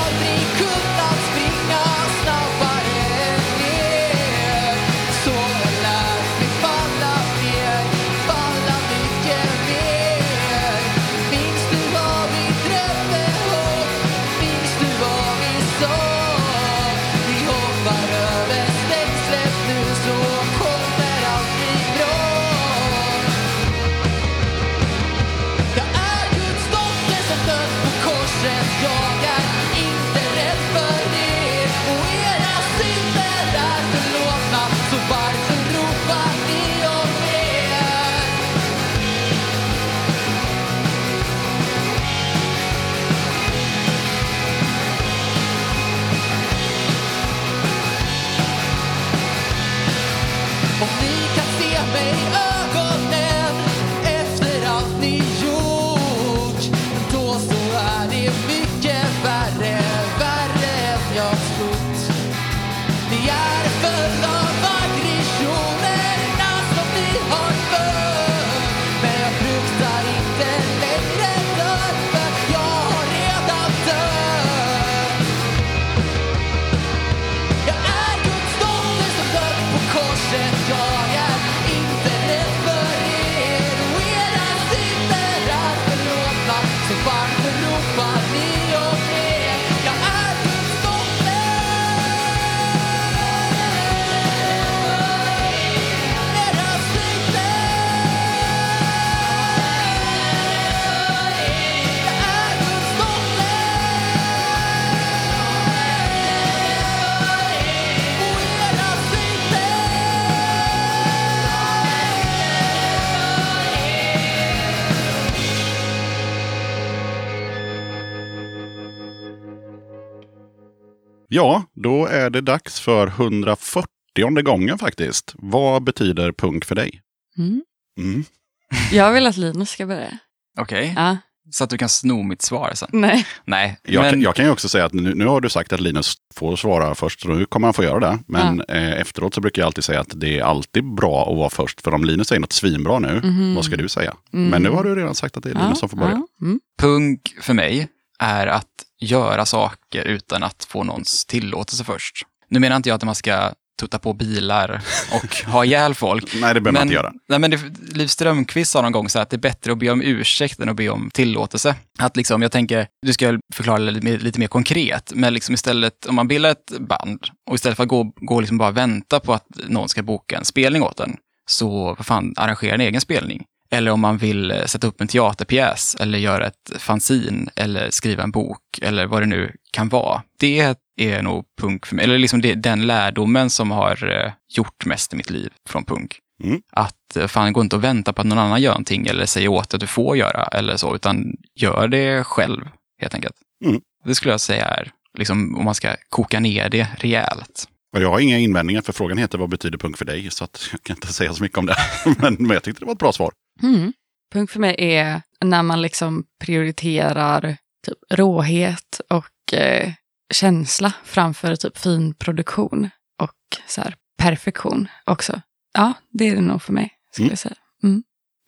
Ja, då är det dags för 140 gången faktiskt. Vad betyder punk för dig? Mm. Mm. [LAUGHS] Jag vill att Linus ska börja. Okej, Ja, så att du kan sno mitt svar sen. nej. Nej, Jag, men kan, jag kan ju också säga att nu, nu har du sagt att Linus får svara först, så nu kommer han få göra det. Men eh, efteråt så brukar jag alltid säga att det är alltid bra att vara först. För om Linus säger något svinbra nu, vad ska du säga? Men nu har du redan sagt att det är Linus som får börja. Ja, mm. punk för mig är att göra saker utan att få någons tillåtelse först. Nu menar inte jag att man ska tutta på bilar och ha [LAUGHS] ihjäl folk. Nej, det behöver man inte göra. Nej, men det, Liv Strömquist sa någon gång så här att det är bättre att be om ursäkt än att be om tillåtelse. Att liksom, jag tänker, du ska förklara det lite mer, lite mer konkret, men liksom istället, om man bildar ett band och istället för att gå, gå liksom bara vänta på att någon ska boka en spelning åt en, så vad fan, arrangera en egen spelning. Eller om man vill eh, sätta upp en teaterpjäs eller göra ett fanzin eller skriva en bok eller vad det nu kan vara. Det är nog punk för mig, eller liksom det, den lärdomen som har eh, gjort mest i mitt liv från punk. Mm. Att eh, fan, gå inte och vänta på att någon annan gör någonting eller säger åt att du får göra eller så, utan gör det själv helt enkelt. Mm. Det skulle jag säga är, liksom, om man ska koka ner det rejält. Jag har inga invändningar för frågan heter vad betyder punk för dig? Så att jag kan inte säga så mycket om det. [LAUGHS] men, men jag tyckte det var ett bra svar. Mm. Punk för mig är när man liksom prioriterar typ råhet och eh, känsla framför typ fin produktion och så här perfektion också. Ja, det är det nog för mig, skulle Mm. jag säga.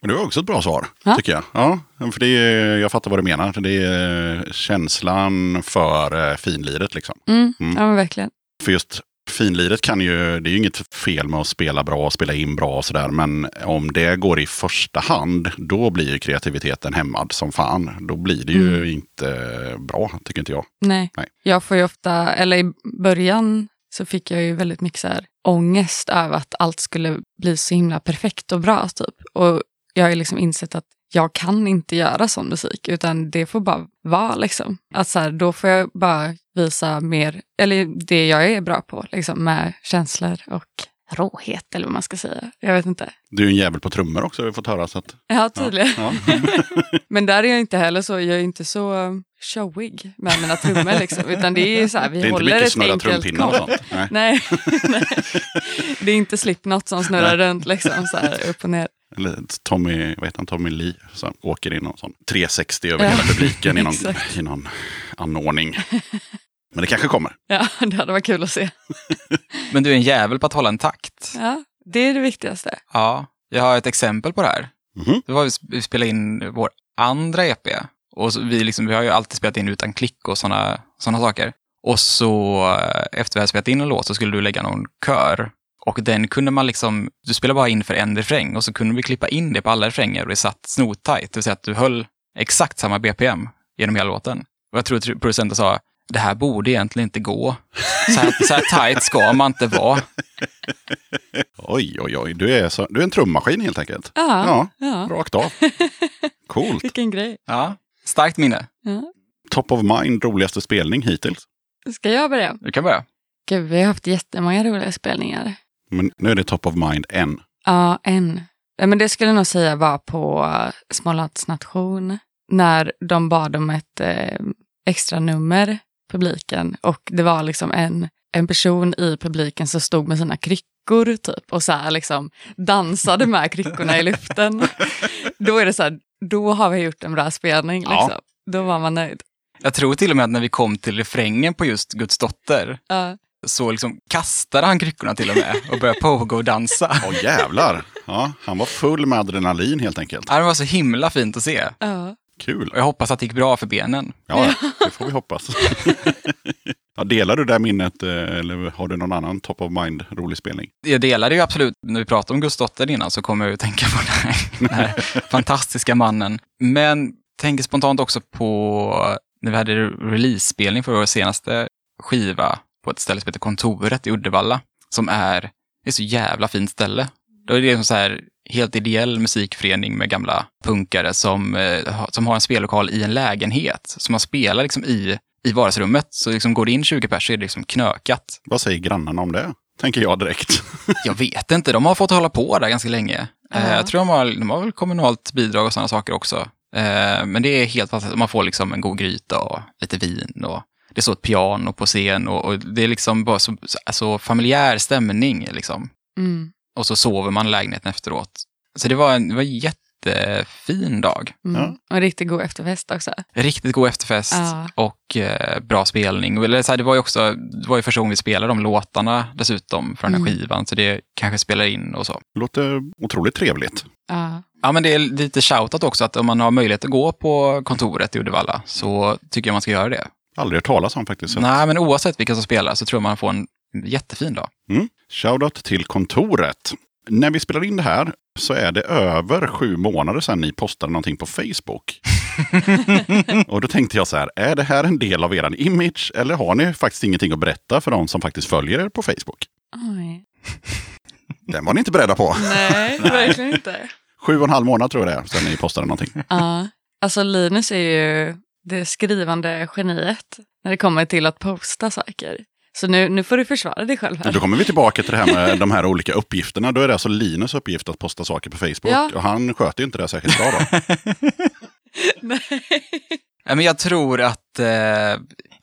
Och det var också ett bra svar, Ja. tycker jag. Ja, för det är, jag fattar vad du menar. Det är känslan för eh, finliret liksom. Mm. Mm. Ja, men verkligen. För just finliret kan ju, det är ju inget fel med att spela bra, spela in bra och sådär. Men om det går i första hand, då blir ju kreativiteten hämmad som fan. Då blir det ju Mm. inte bra, tycker inte jag. Nej. Nej. Jag får ju ofta, eller i början så fick jag ju väldigt mycket så här ångest över att allt skulle bli så himla perfekt och bra typ. Och jag har ju liksom insett att jag kan inte göra sån musik utan det får bara vara liksom. Att så här, då får jag bara visa mer, eller det jag är bra på liksom med känslor och råhet eller vad man ska säga. Jag vet inte. Du är en jävel på trummor också har vi fått höra. Så att, Ja, tydligen. ja. [LAUGHS] Men där är jag inte heller så, jag är inte så um, showig med mina trummor liksom. Utan det är så här, vi Det är inte håller mycket ett snurra enkelt trumpinnar och sånt. Nej. Nej, [LAUGHS] nej. det är inte Slipknot som snurrar runt liksom så här upp och ner. Eller Tommy, vad heter han, Tommy Lee som åker in och sån 360 över Ja, hela publiken i någon, i någon anordning. Men det kanske kommer. [LAUGHS] Ja, det hade varit kul att se. Men du är en jävel på att hålla en takt. Ja, det är det viktigaste. Ja, jag har ett exempel på det här. Mhm. Det var vi sp- vi spelade in vår andra EP. Och så vi, liksom, vi har ju alltid spelat in utan klick och sådana såna saker. Och så eh, efter vi hade spelat in en låt så skulle du lägga någon kör. Och den kunde man liksom, du spelade bara in för en refräng och så kunde vi klippa in det på alla refränger och det satt snottajt. Det vill säga att du höll exakt samma BPM genom hela låten. Och jag tror att producenten sa, det här borde egentligen inte gå. Så här, så här tajt ska man inte vara. Oj, oj, oj. Du är, så, du är en trummaskin helt enkelt. Ja, ja. rakt av. [LAUGHS] Coolt. vilken grej. Ja, starkt minne. Ja. Top of mind, roligaste spelning hittills. Ska jag börja? Du kan börja. Gud, vi har haft jättemånga roliga spelningar. Men nu är det top of mind en. Ja, en. Ja, men det skulle jag nog säga var på eh, Smålands nation. När de bad om ett eh, extra nummer, publiken. Och det var liksom en, en person i publiken som stod med sina kryckor typ. Och så här liksom dansade med kryckorna i luften. [LAUGHS] Då är det så här, då har vi gjort en bra spelning. Ja. Liksom. Då var man nöjd. Jag tror till och med att när vi kom till refrängen på just Guds dotter Ja. Så liksom kastade han kryckorna till och med och började pogo-dansa. Åh jävlar. Ja, han var full med adrenalin helt enkelt. Ja, Det var så himla fint att se. Ja. Kul. Och jag hoppas att det gick bra för benen. Ja, det får vi hoppas. [LAUGHS] Ja, delar du det här minnet eh, eller har du någon annan top of mind rolig spelning? Jag delade ju absolut, när vi pratade om Guds dotter innan så kommer jag ju att tänka på den här, den här [LAUGHS] fantastiska mannen. Men tänker spontant också på när vi hade release-spelning för vår senaste skiva på ett ställe som heter Kontoret i Uddevalla. Som är, det är så jävla fint ställe. Då är det en så här helt ideell musikförening med gamla punkare som, eh, som har en spellokal i en lägenhet. Så man spelar liksom i, i vardagsrummet. Så liksom går det in 20 pers så är det liksom knökat. Vad säger grannarna om det? Tänker jag direkt. [LAUGHS] Jag vet inte, de har fått hålla på där ganska länge. Eh, Ja. Jag tror de har, de har väl kommunalt bidrag och sådana saker också. Eh, Men det är helt fantastiskt. Man får liksom en god gryta och lite vin och det står ett piano på scen och, och det är liksom bara så alltså, familjär stämning liksom. Mm. Och så sover man i lägenheten efteråt. Så det var en, det var en jättefin dag. Mm. Ja. Och riktigt god efterfest också. Riktigt god efterfest Ja. och eh, bra spelning. Eller så här, det var ju också, det var ju första gången vi spelade de låtarna dessutom för den här Mm. skivan, så det kanske spelar in och så. Låter otroligt trevligt. Ja. Ja, men det är lite shoutout också att om man har möjlighet att gå på kontoret i Uddevalla så tycker jag man ska göra det. Aldrig hört talas om faktiskt. Nej, men oavsett vilka som spelar så tror jag man får en jättefin dag. Mm. Shoutout till kontoret. När vi spelar in det här så är det över sju månader sedan ni postade någonting på Facebook. [LAUGHS] och då tänkte jag så här, är det här en del av er image eller har ni faktiskt ingenting att berätta för de som faktiskt följer er på Facebook? Oj. Den var ni inte beredda på. Nej, [LAUGHS] verkligen inte. Sju och en halv månad tror jag det är sedan ni postade någonting. Ja. Alltså Linus är ju det skrivande geniet när det kommer till att posta saker. Så nu, nu får du försvara dig själv Då här. kommer vi tillbaka till det här med de här olika uppgifterna. Då är det alltså Linus uppgift att posta saker på Facebook. Ja. Och han sköter ju inte det särskilt bra då. [LAUGHS] Nej. Men jag tror att, eh,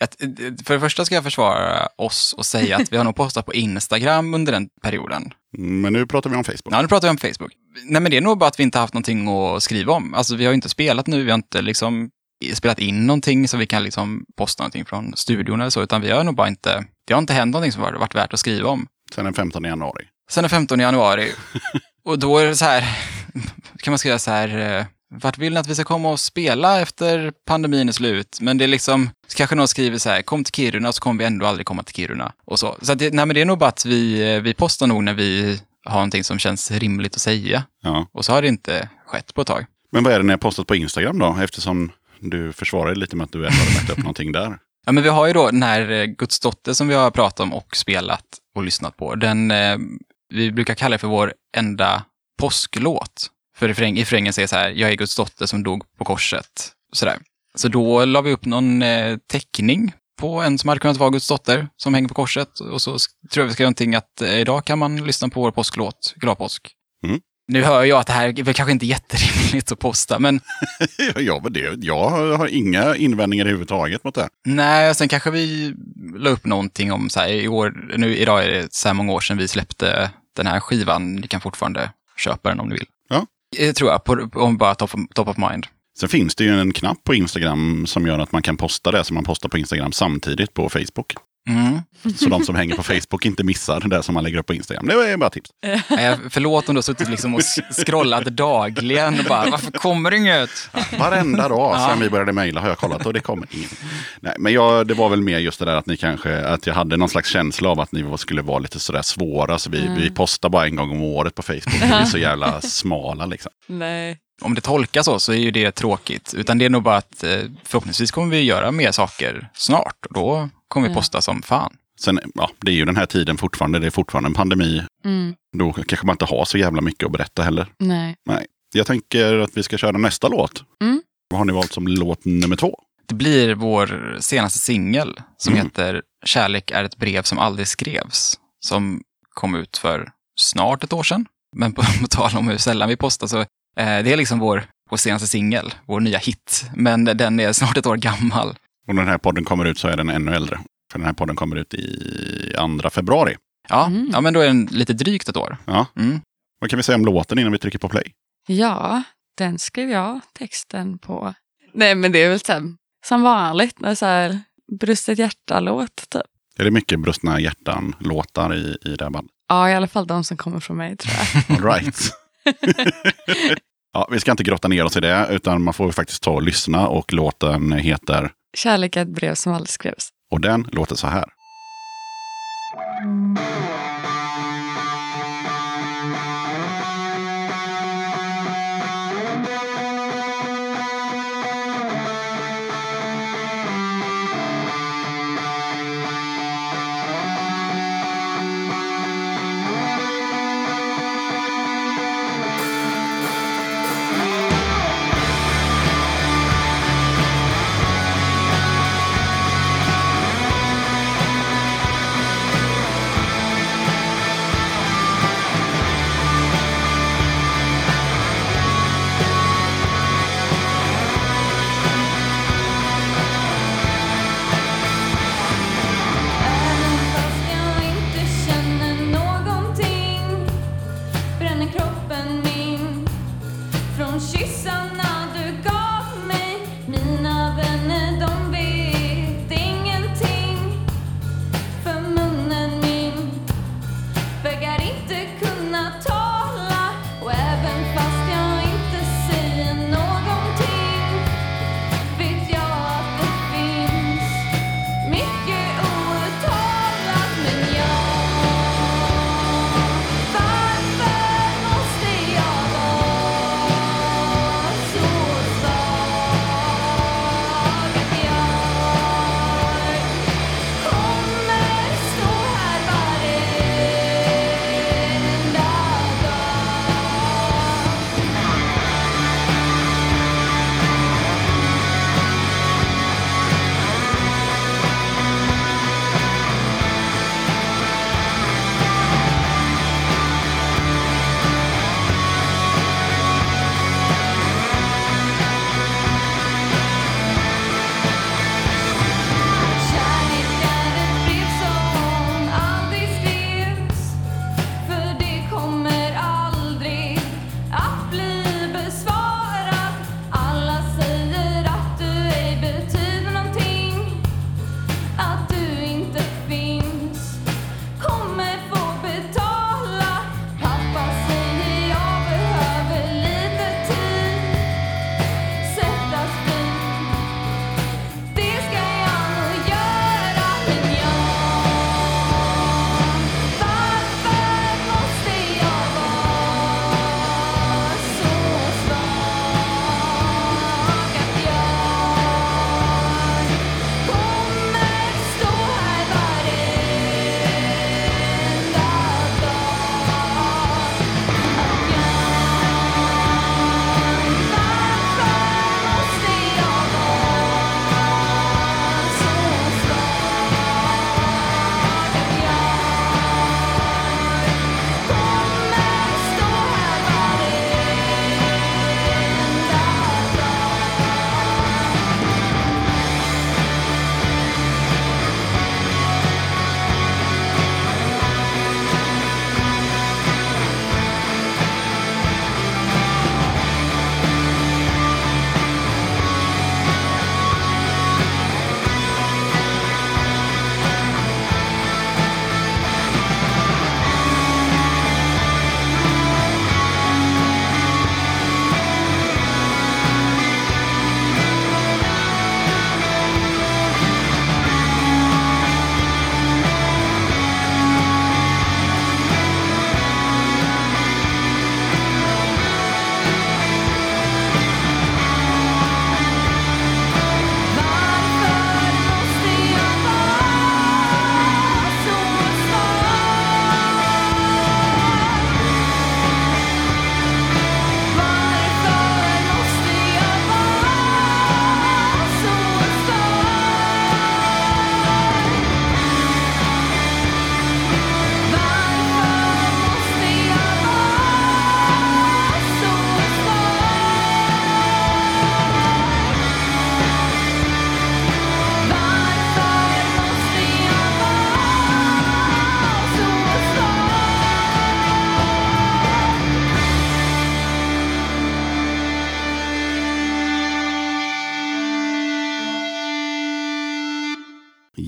att... eh, För det första ska jag försvara oss och säga att vi har nog postat på Instagram under den perioden. Men nu pratar vi om Facebook. Ja, nu pratar vi om Facebook. Nej, men det är nog bara att vi inte haft någonting att skriva om. Alltså, vi har ju inte spelat nu, vi har inte liksom spelat in någonting så vi kan liksom posta någonting från studion eller så, utan vi har nog bara inte... Det har inte hänt någonting som har varit värt att skriva om. Sen den 15 januari. Sen den 15 januari. [LAUGHS] Och då är det så här, kan man skriva så här, eh, vart vill ni att vi ska komma och spela efter pandemin är slut? Men det är liksom, kanske någon skriver så här, kom till Kiruna, så kommer vi ändå aldrig komma till Kiruna. Och så. Så det, nej, men det är nog bara att vi, eh, vi postar nog när vi har någonting som känns rimligt att säga. Ja. Och så har det inte skett på ett tag. Men vad är det ni har postat på Instagram då? Eftersom du försvarar dig lite med att du ändå har lagt upp någonting där. Ja, men vi har ju då den här eh, Guds dotter som vi har pratat om och spelat och lyssnat på. Den, eh, vi brukar kalla det för vår enda påsklåt. För i refräng- i refrängen säger så här, jag är Guds dotter som dog på korset. Sådär. Så då la vi upp någon eh, teckning på en som hade kunnat vara Guds dotter som hänger på korset. Och så tror jag vi göra någonting att eh, idag kan man lyssna på vår påsklåt, Glad påsk. Mm. Nu hör jag att det här är väl kanske inte jätterimligt att posta, men [LAUGHS] ja, men det, jag har inga invändningar överhuvudtaget mot det. Nej, och sen kanske vi la upp någonting om så här, i år, nu idag är det så här många år sedan vi släppte den här skivan. Ni kan fortfarande köpa den om ni vill. Ja. Det tror jag, på, om bara top, top of mind. Sen finns det ju en knapp på Instagram som gör att man kan posta det som man postar på Instagram samtidigt på Facebook. Mm. Så de som hänger på Facebook inte missar det som man lägger upp på Instagram. Det är bara tips. Nej, jag- Förlåt om du har suttit liksom och scrollat dagligen och bara, varför kommer det inget? Varenda dag Ja. vi började mejla har jag kollat och det kommer ingen. Nej, men jag, det var väl mer just det där att ni kanske, att jag hade någon slags känsla av att ni skulle vara lite sådär svåra. Så vi, vi postar bara en gång om året på Facebook. Vi är så jävla smala liksom. Nej. Om det tolkas så, så är ju det tråkigt. Utan det är nog bara att eh, förhoppningsvis kommer vi göra mer saker snart. Och då kommer vi posta som fan. Sen, ja, det är ju den här tiden fortfarande. Det är fortfarande en pandemi. Mm. Då kanske man inte har så jävla mycket att berätta heller. Nej. Nej, jag tänker att vi ska köra nästa låt. Mm. Vad har ni valt som låt nummer två? Det blir vår senaste singel som Mm. heter Kärlek är ett brev som aldrig skrevs. Som kom ut för snart ett år sedan. Men på, [LAUGHS] på tal om hur sällan vi postar så eh, det är liksom vår, vår senaste singel, vår nya hit. Men den är snart ett år gammal. Och när den här podden kommer ut så är den ännu äldre. För den här podden kommer ut i 2 februari. Ja, Mm. ja men då är den lite drygt ett år. Ja. Mm. Vad kan vi säga om låten innan vi trycker på play? Ja, den skrev jag texten på. Nej, men det är väl så här, som vanligt, när så här brustet hjärta-låt typ. Är det mycket brustna hjärtan-låtar i, i det här bandet? Ja, i alla fall de som kommer från mig tror jag. [LAUGHS] All right. [LAUGHS] ja, vi ska inte grotta ner oss i det, utan man får faktiskt ta och lyssna. Och låten heter, Kärlek är ett brev som aldrig skrevs. och den låter så här.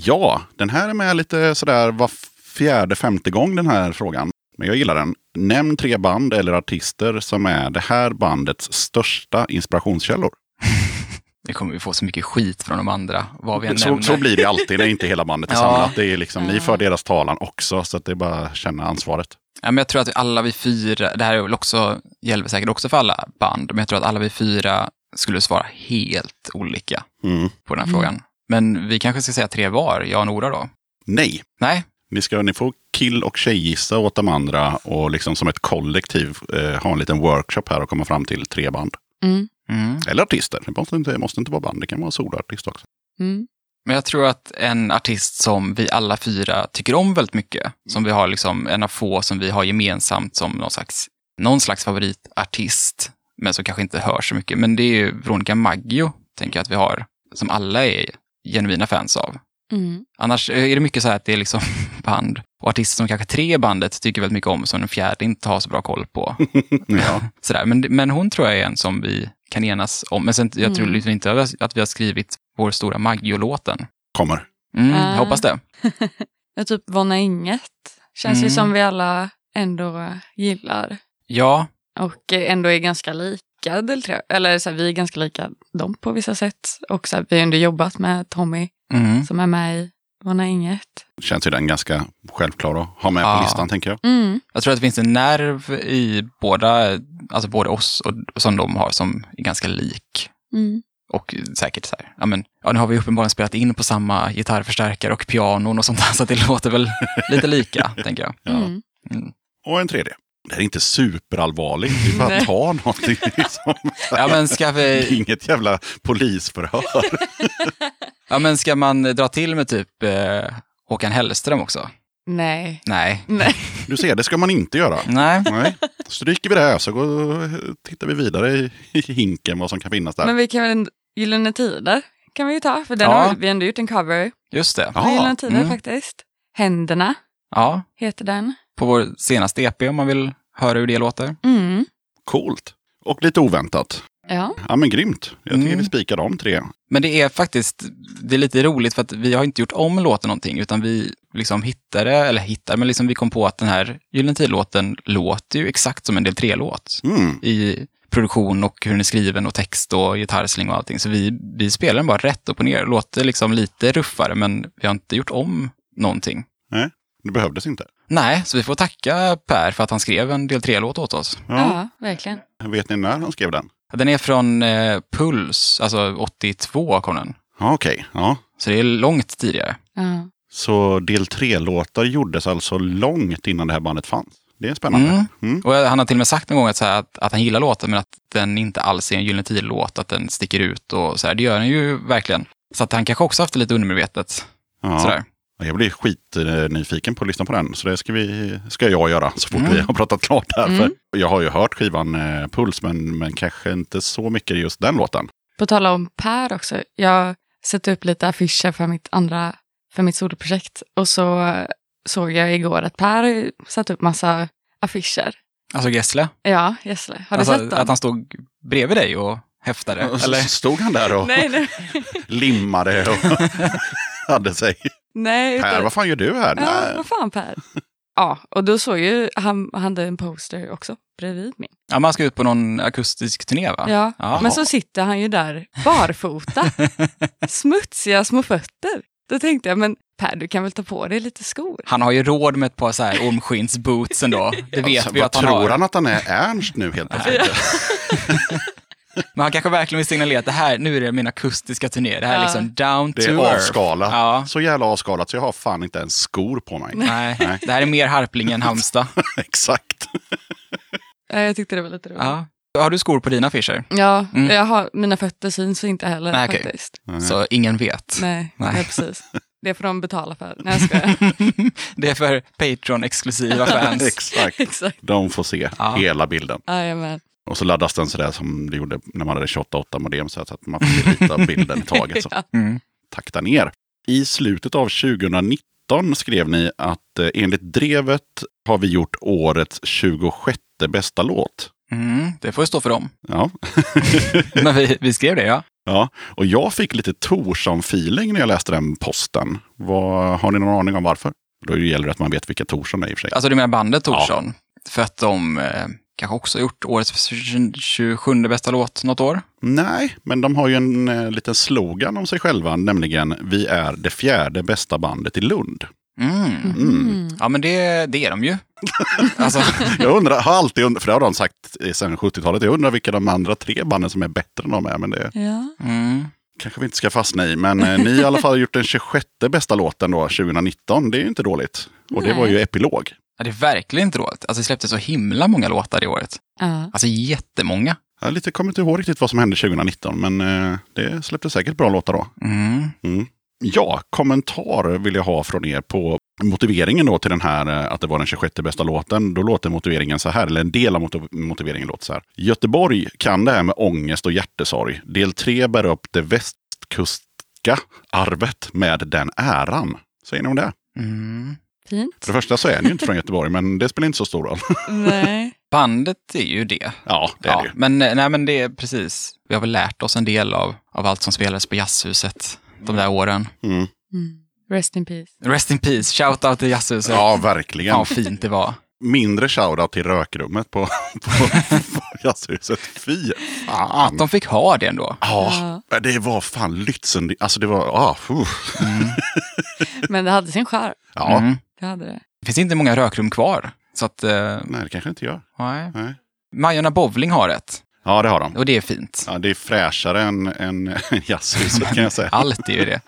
Ja, den här är med lite sådär var fjärde, femte gång den här frågan. Men jag gillar den. Nämn tre band eller artister som är det här bandets största inspirationskällor. [LAUGHS] Nu kommer vi få så mycket skit från de andra, vad vi än Så, nämner. så blir det alltid när [LAUGHS] inte hela bandet är Ja. samlat. Det är liksom, ni för deras talan också, så att det är bara att känna ansvaret. Ja, men jag tror att alla vi fyra, det här är väl också, gäller säkert också för alla band, men jag tror att alla vi fyra skulle svara helt olika Mm. på den här Mm. frågan. Men vi kanske ska säga tre var, jag och Nora då? Nej, Nej? ni, ska, ni får kill och tjejgissa åt de andra och liksom som ett kollektiv eh, ha en liten workshop här och komma fram till tre band. Mm. Mm. Eller artister. Det måste inte, det måste inte vara band, det kan vara soloartist också. Mm. Men jag tror att en artist som vi alla fyra tycker om väldigt mycket, som vi har liksom en av få som vi har gemensamt som någon slags, någon slags favoritartist, men som kanske inte hör så mycket. Men det är ju Veronica Maggio, tänker jag att vi har, som alla är genuina fans av. Mm. Annars är det mycket så här att det är liksom [LAUGHS] band och artister som kanske tre i bandet tycker väldigt mycket om, som den fjärde inte har så bra koll på. [LAUGHS] Ja. [LAUGHS] Sådär. Men, men hon tror jag är en som vi kan enas om. Men sen, jag tror Mm. liksom inte att vi har skrivit vår stora Maggio-låten. Kommer. Mm. Jag hoppas det. Ja, typ Vonna Inget. Känns Mm. ju som vi alla ändå gillar. Ja, Och ändå är ganska lika del. Eller så här, vi är ganska lika dem på vissa sätt. Och så här, vi har ändå jobbat med Tommy mm. som är med i Vonna Inget. Känns ju den ganska självklar att ha med Ja. på listan, tänker jag. Mm. jag tror att det finns en nerv i båda, alltså både oss och som de har som är ganska lik. Mm. Och säkert så här, ja men, ja nu har vi uppenbarligen spelat in på samma gitarrförstärkare och pianon och sånt där, [LAUGHS] så att det låter väl lite lika, tänker jag. Ja. Mm. Mm. Och en tredje. Det här är inte superallvarligt, det är bara att ta någonting. Liksom. [LAUGHS] Ja men ska Det är vi, inget jävla polisförhör. [LAUGHS] ja men ska man dra till med typ eh, Håkan Hellström också? Nej. Nej. Nej. [LAUGHS] Du ser, det ska man inte göra. Nej. Nej. Stryker vi det här så går, tittar vi vidare i, i hinken vad som kan finnas där. Men vi kan väl Gyllene Tider kan vi ju ta. För den Ja. har vi ändå gjort en cover. Just det. Ja. Gyllene Tider mm. faktiskt. Händerna Ja, heter den. På vår senaste EP om man vill höra hur det låter. Mm. Coolt. Och lite oväntat. Ja. Ja men grymt. Jag tycker Mm. vi spikar de tre. Men det är faktiskt, det är lite roligt för att vi har inte gjort om låten någonting, utan vi liksom hittade, eller hittade, men liksom vi kom på att den här Gyllene Tid-låten låter ju exakt som en del 3-låt Mm. i produktion och hur den är skriven och text och gitarrsling och allting. Så vi, vi spelar den bara rätt upp och ner. Låter liksom lite ruffare, men vi har inte gjort om någonting. Det behövdes inte. Nej, så vi får tacka Per för att han skrev en del 3-låt åt oss. Ja. Ja. verkligen. Vet ni när han skrev den? Den är från eh, Puls, alltså 82 kom den. Ja, Okej, ja. Så det är långt tidigare. Ja. Så del tre-låtar gjordes alltså långt innan det här bandet fanns. Det är spännande. Mm. Mm. Och han har till och med sagt en gång att, så här, att, att han gillar låten, men att den inte alls är en Gyllene Tid-låt, att den sticker ut och så här. Det gör den ju verkligen. Så att han kanske också haft det lite undermedvetet. Ja. Sådär. Jag blir skitnyfiken på att lyssna på den, så det ska, vi, ska jag göra så fort Mm. vi har pratat klart här. Mm. För jag har ju hört skivan eh, Puls, men, men kanske inte så mycket just den låten. På tala om Per också. Jag sätter upp lite affischer för mitt andra, för mitt soloprojekt. Och så såg jag igår att Per satt upp massa affischer. Alltså Gessle. Ja, Gessle. Har du alltså, sett dem? Att han stod bredvid dig och häftade. Eller? stod han där och Nej, nej. [LAUGHS] limmade och [LAUGHS] hade sig. nej Per, utan... vad fan gör du här? Ja, Nej. vad fan Per. Ja, och då såg ju han, han hade en poster också bredvid min. Ja, man ska ut på någon akustisk turné va? Ja, Jaha. men så sitter han ju där barfota. [LAUGHS] Smutsiga små fötter. Då tänkte jag, men Per, du kan väl ta på dig lite skor? Han har ju råd med ett par så här ormskinnsboots ändå. Det vet Alltså, vi att han tror har. han att han är Ernst nu helt plötsligt? [LAUGHS] [LAUGHS] Men han kanske verkligen vill signalera att det här, nu är det min akustiska turné. Det här är liksom down Det to är earth. avskalat. Ja. Så jävla avskalat så jag har fan inte ens skor på mig. Nej, Nej. det här är mer Harpling än Halmstad. [LAUGHS] Exakt. Jag tyckte det var lite roligt. Ja. Har du skor på dina affischer? Ja, Mm. jag har, mina fötter syns inte heller Nej, okej. faktiskt. Så ingen vet. Nej, Nej. nej. precis. Det får de betala för. Nej, jag skojar. [LAUGHS] det är för Patreon-exklusiva fans. [LAUGHS] Exakt. Exakt. De får se Ja. hela bilden. Jajamän. Och så laddas den sådär som det gjorde när man hade 28 modem så att man lite [LAUGHS] av bilden i taget. Så Ja. Mm. takta ner. I slutet av 2019 skrev ni att eh, enligt Drevet har vi gjort årets 26 bästa låt. Mm, det får ju stå för dem. Ja, [LAUGHS] Men vi, vi skrev det, ja. Ja, och jag fick lite Torsson-feeling när jag läste den posten. Vad, har ni någon aning om varför? Då gäller det att man vet vilka Torsson är i och för sig. Alltså du menar bandet Torsson? För att de eh, kanske också har gjort årets 27 bästa låt något år? Nej, men de har ju en eh, liten slogan om sig själva, nämligen Vi är det fjärde bästa bandet i Lund. Mm. Mm. Ja men det, det är de ju. [LAUGHS] alltså, Jag undrar, har alltid undrat, för det har de sagt sedan 70-talet, jag undrar vilka de andra tre banden som är bättre än de är, men det Ja. mm. kanske vi inte ska fastna i. Men eh, ni har i alla fall gjort den 26 bästa låten då, 2019. Det är ju inte dåligt. Och det Nej. var ju Epilog. Ja, det är verkligen inte dåligt. Alltså det släpptes så himla många låtar i året. Ja. Alltså jättemånga. Jag har lite, kommer inte ihåg riktigt vad som hände 2019, men eh, det släppte säkert bra låtar då. Mm. Mm. Ja, kommentar vill jag ha från er på motiveringen då till den här eh, att det var den 26 bästa låten. Då låter motiveringen så här, eller en del av motiv- motiveringen låter så här. Göteborg kan det här med ångest och hjärtesorg. Del 3 bär upp det västkustska arvet med den äran. Säger ni om det? Mm. Fint. För det första så är ni ju inte från Göteborg, men det spelar inte så stor roll. Nej. Bandet är ju det. Ja, det är ja, det ju. men, nej, men det är precis. Vi har väl lärt oss en del av, av allt som spelades på Jazzhuset de där åren. Mm. Mm. Rest in peace. Rest in peace, shout out till Jazzhuset. Ja, verkligen. Ja, vad fint det var. Mindre shoutout till rökrummet på, på, på jazzhuset. Fy fan. De fick ha det ändå. Ja, det var fan Lützen. Alltså det var, ah, uh. [LAUGHS] Men det hade sin charm. Ja, Det hade det. Det finns inte många rökrum kvar. Så att, eh, nej det kanske inte gör. nej. Nej. Majorna Bowling har ett. Ja, det har de. Och det är fint. Ja, det är fräschare än, än [LAUGHS] jazzhuset kan jag säga. [LAUGHS] Allt är ju det.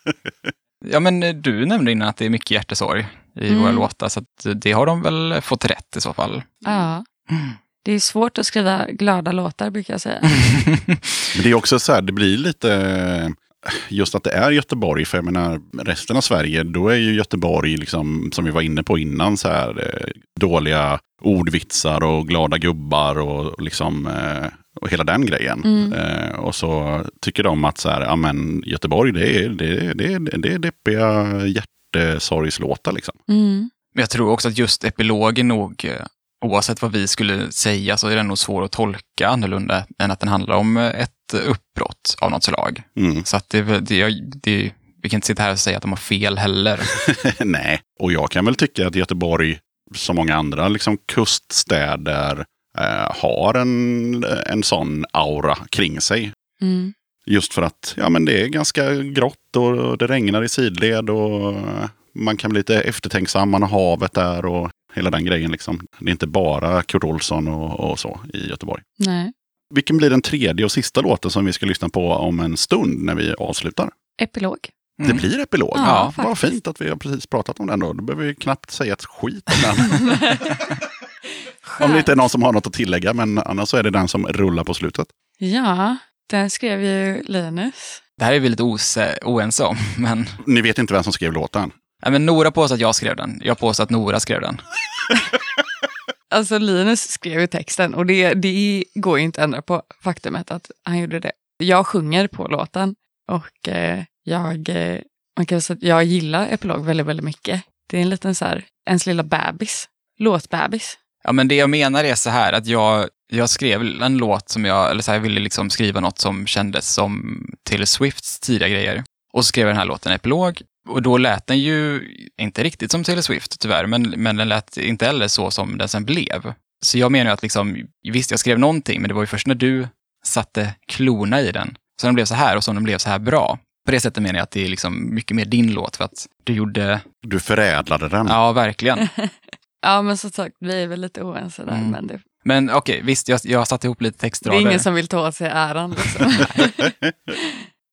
Ja, men eh, du nämnde innan att det är mycket hjärtesorg i Mm. våra låtar, så att eh, det har de väl fått rätt i så fall. Ja. Det är svårt att skriva glada låtar brukar jag säga. [LAUGHS] Men det är också så här, det blir lite, just att det är Göteborg, för jag menar resten av Sverige, då är ju Göteborg, liksom, som vi var inne på innan, så här, eh, dåliga ordvitsar och glada gubbar och liksom eh, och hela den grejen. Mm. Eh, och så tycker de att så här, ja, men Göteborg, det är, det, det, det är deppiga hjärtesorgslåtar liksom. Mm. Men jag tror också att just epilogen nog, oavsett vad vi skulle säga, så är den nog svår att tolka annorlunda än att den handlar om eh, ett uppbrott av något slag. Mm. Så att det, det, det, vi kan inte sitta här och säga att de har fel heller. [LAUGHS] Nej, och jag kan väl tycka att Göteborg, som många andra liksom kuststäder, eh, har en, en sån aura kring sig. Mm. Just för att ja, men det är ganska grått och det regnar i sidled och man kan bli lite eftertänksam, man har havet där och hela den grejen. Liksom. Det är inte bara Kurt Olsson och, och så i Göteborg. Nej. Vilken blir den tredje och sista låten som vi ska lyssna på om en stund när vi avslutar? Epilog. Det Mm. blir epilog. Ja, Vad faktiskt. fint att vi har precis pratat om den då. Då behöver vi knappt säga ett skit om den. [LAUGHS] om det inte är någon som har något att tillägga, men annars så är det den som rullar på slutet. Ja, den skrev ju Linus. Det här är vi lite oense om, men, Ni vet inte vem som skrev låten? Nej, men Nora påstår att jag skrev den. Jag påstår att Nora skrev den. [LAUGHS] Alltså Linus skrev ju texten och det, det går ju inte att ändra på faktumet att han gjorde det. Jag sjunger på låten och eh, jag, eh, man kan säga att jag gillar Epilog väldigt, väldigt mycket. Det är en liten så här, ens lilla bebis, låtbebis. Ja, men det jag menar är så här att jag, jag skrev en låt som jag, eller så här, jag ville liksom skriva något som kändes som Taylor Swifts tidiga grejer. Och så skrev jag den här låten Epilog. Och då lät den ju inte riktigt som Taylor Swift tyvärr, men, men den lät inte heller så som den sen blev. Så jag menar ju att liksom, visst jag skrev någonting, men det var ju först när du satte klorna i den, så den blev så här och så den blev så här bra. På det sättet menar jag att det är liksom mycket mer din låt, för att du gjorde, Du förädlade den. ja verkligen. [LAUGHS] Ja, men som sagt, vi är väl lite oense där. Mm. Men det, Men okej, visst, jag, jag satte ihop lite det textrader. är ingen som vill ta åt sig äran. Liksom. [LAUGHS] [LAUGHS]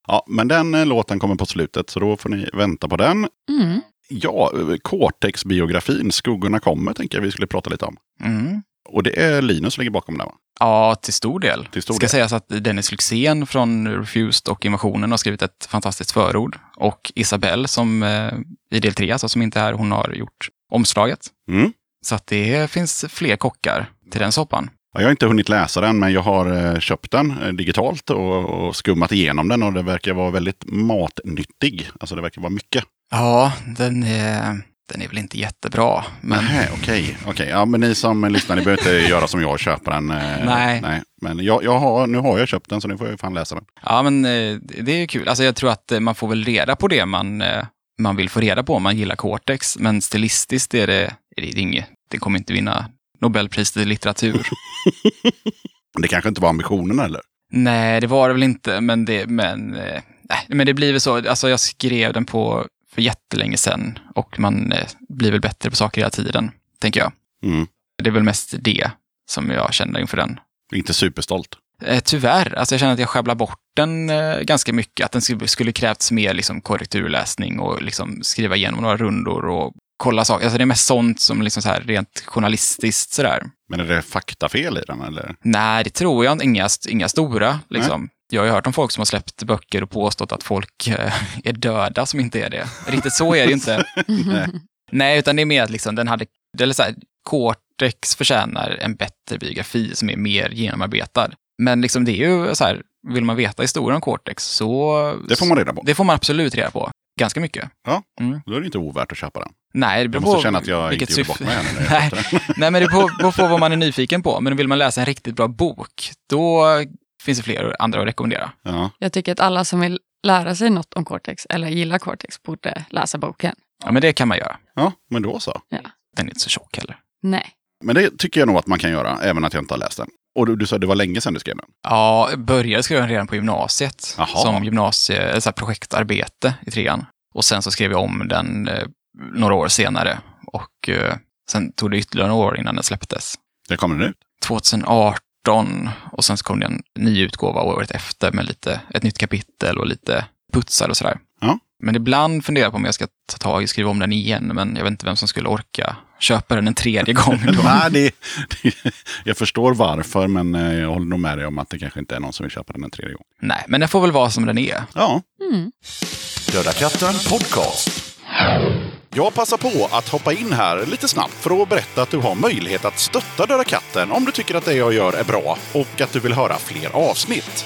Ja, men den eh, låten kommer på slutet, så då får ni vänta på den. Mm. Ja, eh, Cortex-biografin, Skuggorna kommer, tänker jag vi skulle prata lite om. Mm. Och det är Linus som ligger bakom den va? Ja, till stor del. Till stor Ska del. sägas att Dennis Lyxzén från Refused och Invasionen har skrivit ett fantastiskt förord. Och Isabelle som eh, i del tre, alltså som inte är här, hon har gjort omslaget. Mm. Så att det finns fler kockar till den soppan. Ja, jag har inte hunnit läsa den, men jag har eh, köpt den eh, digitalt och, skummat igenom den och det verkar vara väldigt matnyttig. Alltså det verkar vara mycket. Ja, den är, den är väl inte jättebra. Men Nej, okej. okej. Ja, men ni som lyssnar, ni behöver inte [LAUGHS] göra som jag och köpa den. eh, Nej. nej. Men jag, jag har, nu har jag köpt den, så nu får jag fan läsa den. Ja, men det är kul. Alltså, jag tror att man får väl reda på det man, man vill få reda på om man gillar Cortex. Men stilistiskt är det, är det inget. Det kommer inte vinna Nobelpriset i litteratur. [LAUGHS] Det kanske inte var ambitionen eller? Nej, det var det väl inte, men det, men, eh, men det blir väl så. Alltså, jag skrev den på för jättelänge sedan och man eh, blir väl bättre på saker hela tiden, tänker jag. Mm. Det är väl mest det som jag känner inför den. Inte superstolt. Eh, tyvärr, alltså jag känner att jag sjabblar bort den eh, ganska mycket. Att den skulle, skulle krävts mer liksom, korrekturläsning och liksom, skriva igenom några rundor och kolla saker. Alltså det är mest sånt som liksom så här, rent journalistiskt sådär. Men är det faktafel i den eller? Nej, det tror jag inte. Inga, inga stora. Liksom. Jag har ju hört om folk som har släppt böcker och påstått att folk eh, är döda som inte är det. Riktigt så är det ju inte. [LAUGHS] Nej, utan det är mer att liksom, den hade, eller så här, Cortex förtjänar en bättre biografi som är mer genomarbetad. Men liksom det är ju så här, vill man veta historien om Cortex så... Det får man reda på. Det får man absolut reda på. Ganska mycket. Ja, Mm. då är det inte ovärt att köpa den. Nej, det beror Jag måste på känna att jag vilket inte gjorde syfte- bort mig [LAUGHS] Nej. Nej, men det beror på vad man är nyfiken på. Men vill man läsa en riktigt bra bok, då finns det fler andra att rekommendera. Ja. Jag tycker att alla som vill lära sig något om Cortex eller gillar Cortex borde läsa boken. Ja, men det kan man göra. ja, men då så. Den är inte så tjock heller. Nej. Men det tycker jag nog att man kan göra, även att jag inte har läst den. Och du, du sa att det var länge sedan du skrev den. Ja, jag började skriva den redan på gymnasiet. Jaha. Som gymnasie, så här projektarbete i trean. Och sen så skrev jag om den eh, några år senare. Och eh, sen tog det ytterligare några år innan den släpptes. Det kommer den ut. 2018 och sen så kom det en ny utgåva året efter med lite, ett nytt kapitel och lite putsar och sådär. Ja. Men ibland funderar jag på om jag ska ta tag i och skriva om den igen, men jag vet inte vem som skulle orka köpa den en tredje gång. [LAUGHS] Då. Nej, det, det, jag förstår varför, men eh, jag håller nog med dig om att det kanske inte är någon som vill köpa den en tredje gång. Nej, men den får väl vara som den är. Ja, Mm. Döda katten podcast. Jag passar på att hoppa in här lite snabbt för att berätta att du har möjlighet att stötta Döda katten om du tycker att det jag gör är bra och att du vill höra fler avsnitt.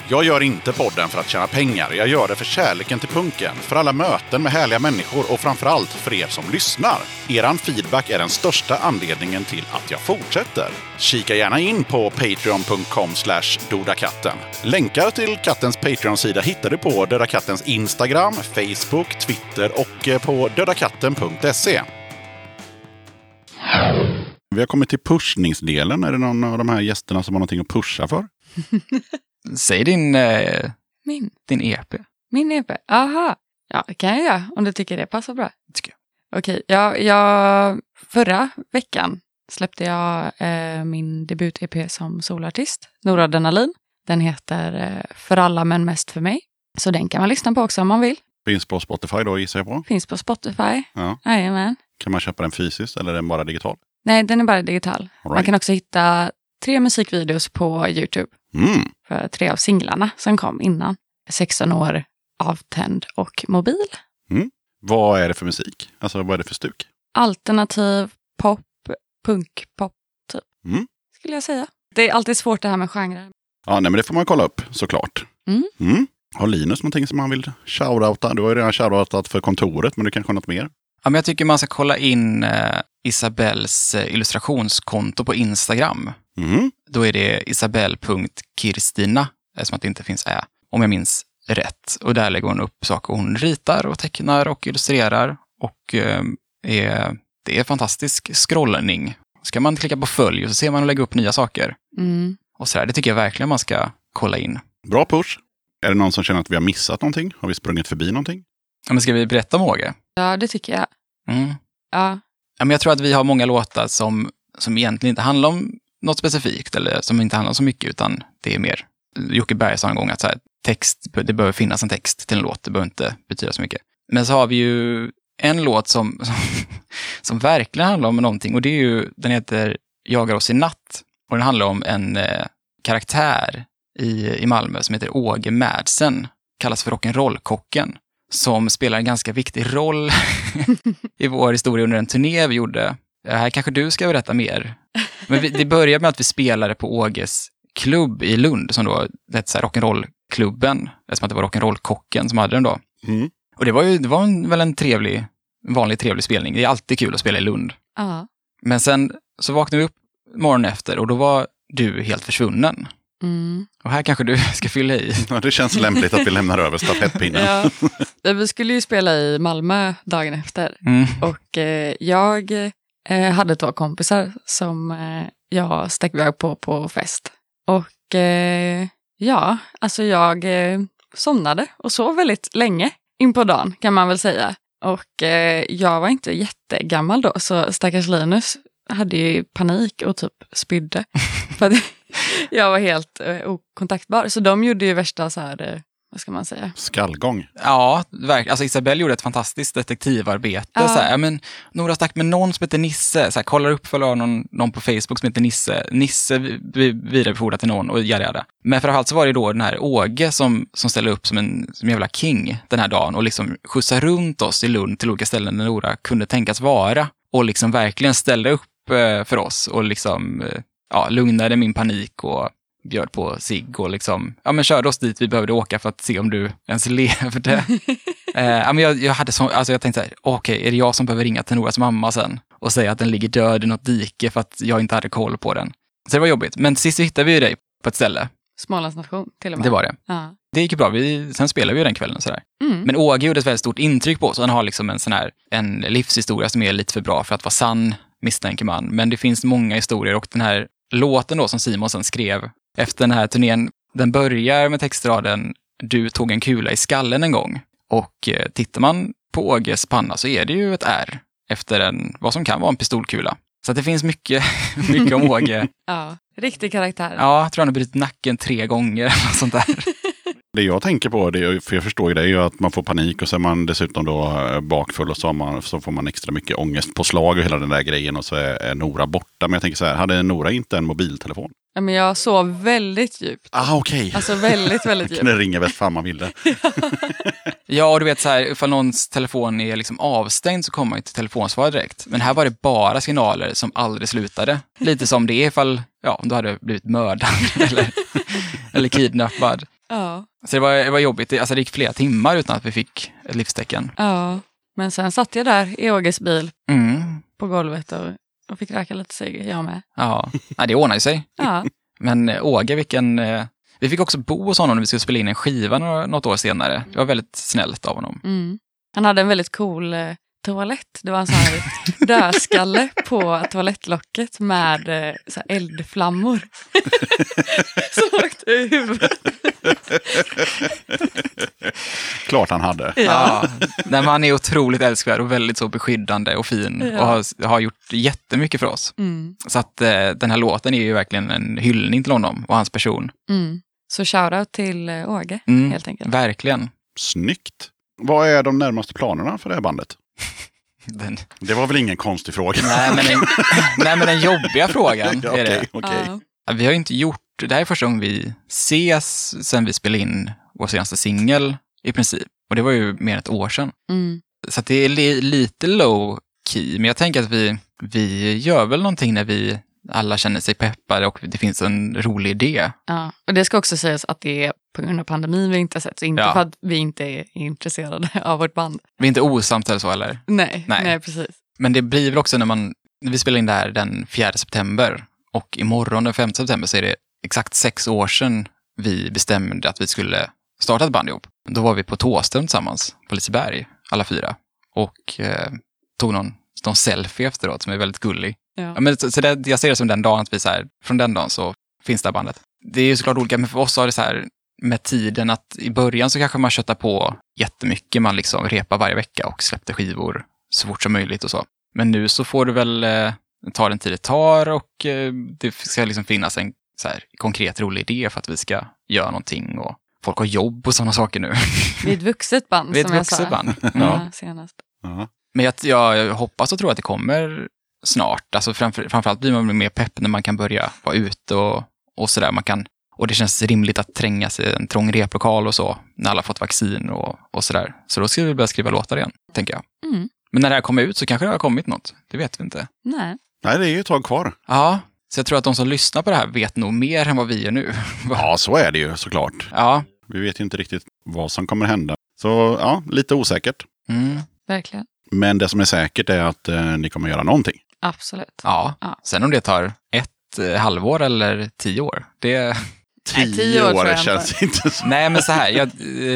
Jag gör inte podden för att tjäna pengar. Jag gör det för kärleken till punken, för alla möten med härliga människor och framförallt för er som lyssnar. Eran feedback är den största anledningen till att jag fortsätter. Kika gärna in på patreon.com dodakatten. Länkar till kattens Patreon-sida hittar du på Döda Kattens Instagram, Facebook, Twitter och eh, på dödakatten.se. Vi har kommit till pushningsdelen. Är det någon av de här gästerna som har någonting att pusha för? [LAUGHS] Säg din, eh, Min, din EP. min EP. Aha. Ja, det kan jag göra om du tycker det passar bra. Tycker Okej, jag, jag, förra veckan släppte jag eh, min debut-EP som solartist, Noradrenalin. Den heter eh, För alla men mest för mig. Så den kan man lyssna på också om man vill. Finns på Spotify då gissar jag på. Finns på Spotify. Ja. Jajamän. Kan man köpa den fysiskt eller är den bara digital? Nej, den är bara digital. All Man right. kan också hitta tre musikvideos på Youtube Mm. för tre av singlarna som kom innan. 16 år, avtänd och mobil. Vad är det för musik? Alltså vad är det för stuk? Alternativ, pop, punkpop typ. Mm. Skulle jag säga. Det är alltid svårt det här med genrer. Ja, nej, men det får man kolla upp såklart. Mm. Mm. Har Linus någonting som han vill shoutouta? Du har ju redan shoutoutat för kontoret, men du kanske har något mer? Ja, men jag tycker man ska kolla in eh, Isabells eh, illustrationskonto på Instagram. Mm. Då är det isabell.kirstina, eftersom att det inte finns ä, om jag minns rätt. Och där lägger hon upp saker hon ritar och tecknar och illustrerar. Och eh, är, det är fantastisk scrollning. Ska man klicka på följ och så ser man och lägga upp nya saker. Mm. Och så där. Det tycker jag verkligen man ska kolla in. Bra push. Är det någon som känner att vi har missat någonting? Har vi sprungit förbi någonting? Ja, men ska vi berätta om Åge? Ja, det tycker jag. Mm. Ja, Ja, men jag tror att vi har många låtar som, som egentligen inte handlar om något specifikt eller som inte handlar så mycket utan det är mer, Jocke Berg sa en gång att så här, text, det behöver finnas en text till en låt, det behöver inte betyda så mycket. Men så har vi ju en låt som, [LAUGHS] som, som verkligen handlar om någonting och det är ju, den heter Jagar oss i natt och den handlar om en eh, karaktär i, i Malmö som heter Åge Madsen, kallas för rock'n'roll-kocken, som spelar en ganska viktig roll [LAUGHS] i vår historia under en turné vi gjorde. Ja, Här kanske du ska berätta mer. Men vi, det började med att vi spelade på Åges klubb i Lund, som då hette rock'n'roll-klubben, eftersom att det var rock'n'roll-kocken som hade den då. Mm. Och det var ju det var en, väl en trevlig, vanlig trevlig spelning. Det är alltid kul att spela i Lund. Ja. Men sen så vaknade vi upp morgonen efter och då var du helt försvunnen. Mm. Och här kanske du ska fylla i. Ja, det känns lämpligt att vi lämnar över stafettpinnen. [LAUGHS] [LAUGHS] Ja. Vi skulle ju spela i Malmö dagen efter Mm. och eh, jag eh, hade två kompisar som eh, jag stack iväg på på fest. Och eh, ja, alltså jag eh, somnade och sov väldigt länge in på dagen kan man väl säga. Och eh, jag var inte jättegammal då, så stackars Linus hade ju panik och typ spydde. [LAUGHS] för [LAUGHS] jag var helt eh, okontaktbar. Så de gjorde ju värsta så här, eh, vad ska man säga? Skallgång. Ja, verkligen. Alltså Isabelle gjorde ett fantastiskt detektivarbete. Ja. Så här, men, Nora stack med någon som heter Nisse, så här, kollar upp för någon, någon på Facebook som heter Nisse. Nisse vi- vi- vidarebefordrar till någon och jada, jada. Men framförallt så var det då den här Åge som, som ställde upp som en som jävla king den här dagen och liksom skjutsade runt oss i Lund till olika ställen där Nora kunde tänkas vara och liksom verkligen ställde upp eh, för oss och liksom eh, ja, lugnade min panik och bjöd på sig och liksom, ja men körde oss dit vi behövde åka för att se om du ens [LAUGHS] levde. eh, ja, men jag, jag, hade så, alltså jag tänkte så här, okej, är det jag som behöver ringa till Noras mamma sen och säga att den ligger död i något dike för att jag inte hade koll på den. Så det var jobbigt. Men sist hittade vi ju dig på ett ställe. Smålands nation till och med. Det var det. Ja. Det gick ju bra. Vi, sen spelade vi ju den kvällen och sådär. Mm. Men Åge gjorde ett väldigt stort intryck på oss. Han har liksom en sån här, en livshistoria som är lite för bra för att vara sann, misstänker man. Men det finns många historier och den här låten då som Simon sen skrev efter den här turnén, den börjar med textraden Du tog en kula i skallen en gång. Och eh, tittar man på Åges panna så är det ju ett R efter en, vad som kan vara en pistolkula. Så det finns mycket, [LAUGHS] mycket om Åge. [LAUGHS] ja. Riktig karaktär. Ja, jag tror han har brutit nacken tre gånger eller sånt där. Det jag tänker på, det, för jag förstår ju det, är ju att man får panik och så är man dessutom då eh, bakfull och så, man, så får man extra mycket ångest på slag och hela den där grejen och så är, är Nora borta. Men jag tänker så här, hade Nora inte en mobiltelefon? Ja, men jag sov väldigt djupt. Ah, okej. Alltså väldigt, väldigt [LAUGHS] djupt. Kunde ringa vart fan man ville. [LAUGHS] Ja, och du vet så här, ifall någons telefon är liksom avstängd så kommer man ju till telefonsvar direkt. Men här var det bara signaler som aldrig slutade. Lite som det är ifall, ja, om du hade blivit mördad [LAUGHS] eller, eller kidnappad. Ja. Så det var, det var jobbigt. Det, alltså det gick flera timmar utan att vi fick ett livstecken. ja. Men sen satt jag där i Åges bil Mm. på golvet och, och fick röka lite cigg, jag med. Ja, ja det ordnade sig. Ja. Men eh, Åge, vilken... eh, Vi fick också bo hos honom när vi skulle spela in en skiva något år senare. Det var väldigt snällt av honom. Mm. Han hade en väldigt cool eh, toalett. Det var en sån här [LAUGHS] dödskalle på toalettlocket med eh, så här eldflammor. [LAUGHS] Som åkte ur huvudet. [LAUGHS] Klart han hade. Ja. Nej, men han är otroligt älskvärd och väldigt så beskyddande och fin Ja. och har, har gjort jättemycket för oss. Mm. Så att eh, den här låten är ju verkligen en hyllning till honom och hans person. Mm. Så shoutout till eh, Åge, Mm, helt enkelt. Verkligen. Snyggt. Vad är de närmaste planerna för det här bandet? [LAUGHS] Den, Det var väl ingen konstig fråga? nej, men den, [LAUGHS] nej, men den jobbiga frågan Ja, är det. Ja. Ja, Vi har ju inte gjort, det här är första gången vi ses sen vi spelade in vår senaste singel i princip. Och det var ju mer än ett år sedan. Mm. Så att det är li, lite low key, men jag tänker att vi, vi gör väl någonting när vi alla känner sig peppade och det finns en rolig idé. Ja. Och det ska också sägas att det är på grund av pandemin vi inte sett, så inte Ja. för att vi inte är intresserade [LAUGHS] av vårt band. Vi är inte osams eller så eller? Nej, Nej. nej. precis. Men det blir väl också när man, vi spelar in det här den 4 september och imorgon den 5 september så är det exakt sex år sedan vi bestämde att vi skulle starta ett band ihop. Då var vi på Tåström tillsammans på Liseberg, alla fyra. Och eh, tog någon, någon selfie efteråt som är väldigt gullig. Ja. Ja, men, så, så det, jag ser det som den dagen att vi så här, från den dagen så finns det här bandet. Det är ju såklart olika, men för oss har det så här med tiden att i början så kanske man köttar på jättemycket. Man liksom repar varje vecka och släppte skivor så fort som möjligt och så. Men nu så får du väl, eh, ta den tid det tar och eh, det ska liksom finnas en så här, konkret rolig idé för att vi ska göra någonting och folk har jobb och sådana saker nu. Vi är ett vuxet band Vi är ett som jag vuxet sa. band. [LAUGHS] Ja, senast. Ja. Men jag, jag hoppas och tror att det kommer snart. Alltså framför, framförallt blir man mer pepp när man kan börja vara ute och, och sådär. Man kan, och det känns rimligt att tränga sig i en trång replokal och så, när alla fått vaccin och, och sådär. Så då ska vi börja skriva låtar igen, tänker jag. Mm. Men när det här kommer ut så kanske det har kommit något. Det vet vi inte. Nej. Nej, det är ju ett tag kvar. Ja, så jag tror att de som lyssnar på det här vet nog mer än vad vi gör nu. [LAUGHS] Ja, så är det ju såklart. ja, Vi vet ju inte riktigt vad som kommer hända. Så ja, lite osäkert. mm, Verkligen. Men det som är säkert är att eh, ni kommer göra någonting. Absolut. ja. Ja. Sen om det tar ett eh, halvår eller tio år, det... Nej, tio år jag känns [LAUGHS] inte så. Nej, men så här. Jag,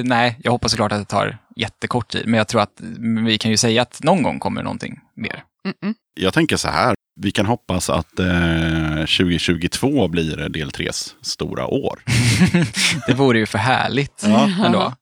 nej, jag hoppas såklart att det tar jättekort tid. Men jag tror att mm, vi kan ju säga att någon gång kommer någonting mer. Mm-mm. Jag tänker så här. Vi kan hoppas att eh, 2022 blir del 3s stora år. [LAUGHS] Det vore ju för härligt Ja. ändå.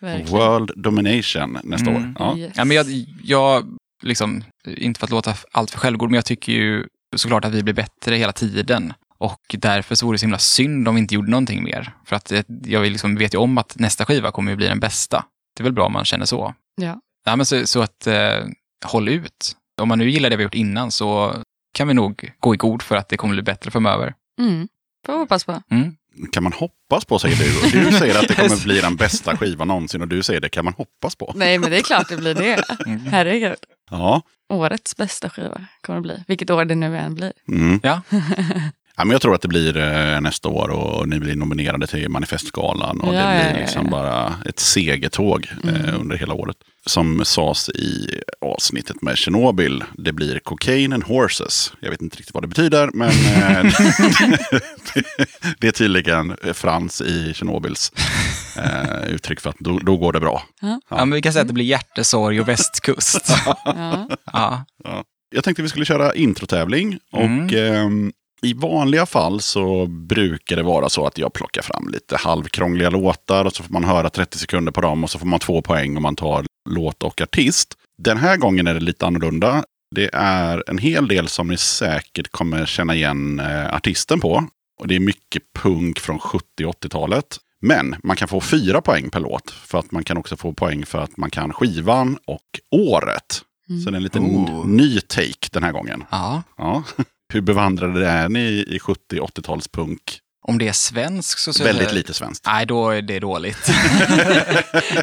Verkligen. World domination nästa Mm. år. Ja. Yes. Ja, men jag, jag liksom, inte för att låta allt för självgod, men jag tycker ju såklart att vi blir bättre hela tiden. Och därför så vore det så himla synd om vi inte gjorde någonting mer. För att jag liksom vet ju om att nästa skiva kommer ju bli den bästa. Det är väl bra om man känner så. Ja. Ja, men så, så att eh, håll ut. Om man nu gillar det vi har gjort innan så kan vi nog gå i god för att det kommer bli bättre framöver. Mm. Får hoppas på. Mm. Kan man hoppas på, säger du. Och du säger att det kommer bli den bästa skivan någonsin och du säger det kan man hoppas på. Nej, men det är klart det blir det. Mm. Herregud. Ja. Årets bästa skiva kommer det bli. Vilket år det nu än blir. Mm. Ja. [LAUGHS] Ja, men jag tror att det blir eh, nästa år och ni blir nominerade till Manifestgalan. Och Ja, det blir ja, liksom ja. bara ett segertåg eh, Mm. under hela året. Som sades i avsnittet med Tjernobyl, det blir cocaine and horses. Jag vet inte riktigt vad det betyder, men eh, [LAUGHS] det är tydligen Frans i Tjernobyls eh, uttryck för att då, då går det bra. Ja. Ja, men vi kan säga att det blir hjärtesorg och västkust. [LAUGHS] Ja. ja. Jag tänkte vi skulle köra introtävling. Mm. Och ehm, i vanliga fall så brukar det vara så att jag plockar fram lite halvkrångliga låtar och så får man höra 30 sekunder på dem och så får man två poäng om man tar låt och artist. Den här gången är det lite annorlunda. Det är en hel del som ni säkert kommer känna igen eh, artisten på. Och det är mycket punk från 70 och 80-talet. Men man kan få fyra poäng per låt. För att man kan också få poäng för att man kan skivan och året. Så det är en liten Oh. ny take den här gången. ja. Ja. [LAUGHS] Hur bevandrade är ni i 70-80-talspunk? Om det är svensk så... så Väldigt lite svenskt. Nej, då är det dåligt. [LAUGHS]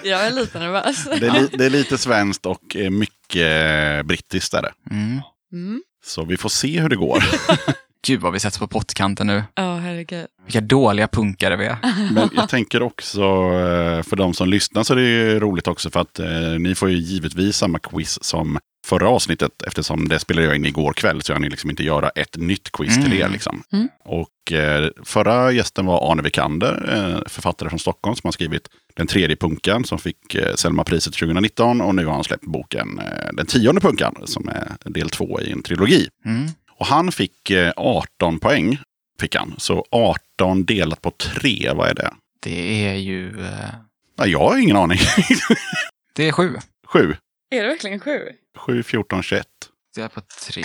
Jag är lite nervös. Det är, li, det är lite svenskt och eh, mycket brittiskt är det. Mm. Mm. Så vi får se hur det går. [LAUGHS] Gud vad vi sätts på pottkanten nu. Ja, herregud. Vilka dåliga punkare vi är. [LAUGHS] Men jag tänker också eh, för de som lyssnar så är det ju roligt också för att eh, ni får ju givetvis samma quiz som förra avsnittet eftersom det spelade jag in igår kväll så jag ni liksom inte göra ett nytt quiz till er. Mm. Liksom. Mm. Och eh, förra gästen var Arne Vikander, eh, författare från Stockholm som har skrivit Den tredje punkan som fick eh, Selma-priset 2019 och nu har han släppt boken eh, Den tionde punkan som är del två i en trilogi. Mm. Och han fick eh, 18 poäng. Fick han. Så 18 delat på 3, vad är det? Det är ju... eh, Ja, jag har ingen aning. [LAUGHS] Det är sju. 7. Är det verkligen sju? 7, 14, 21. Det är på tre.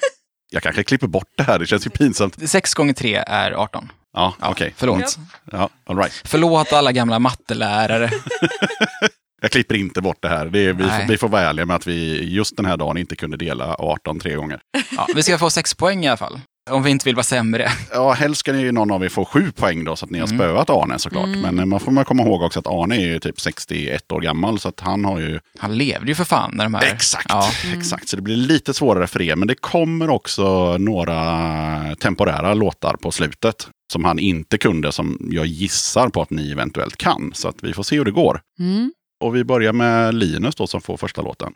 [LAUGHS] Jag kanske klipper bort det här, det känns ju pinsamt. Sex gånger tre är 18. Ja, Ja, okej. Förlåt. Ja, all right. Förlåt alla gamla mattelärare. [LAUGHS] Jag klipper inte bort det här. Det är, vi, får, vi får vara ärliga med att vi just den här dagen inte kunde dela 18 tre gånger. Ja, vi ska få sex poäng i alla fall. Om vi inte vill vara sämre. Ja, helst ska ju någon av er få sju poäng då, så att ni har Mm. spöat Arne såklart. Mm. Men eh, man får man komma ihåg också att Arne är ju typ 61 år gammal, så att han har ju... Han levde ju för fan när de här... Exakt, Ja. exakt. Så det blir lite svårare för er. Men det kommer också några temporära låtar på slutet. Som han inte kunde, som jag gissar på att ni eventuellt kan. Så att vi får se hur det går. Mm. Och vi börjar med Linus då som får första låten.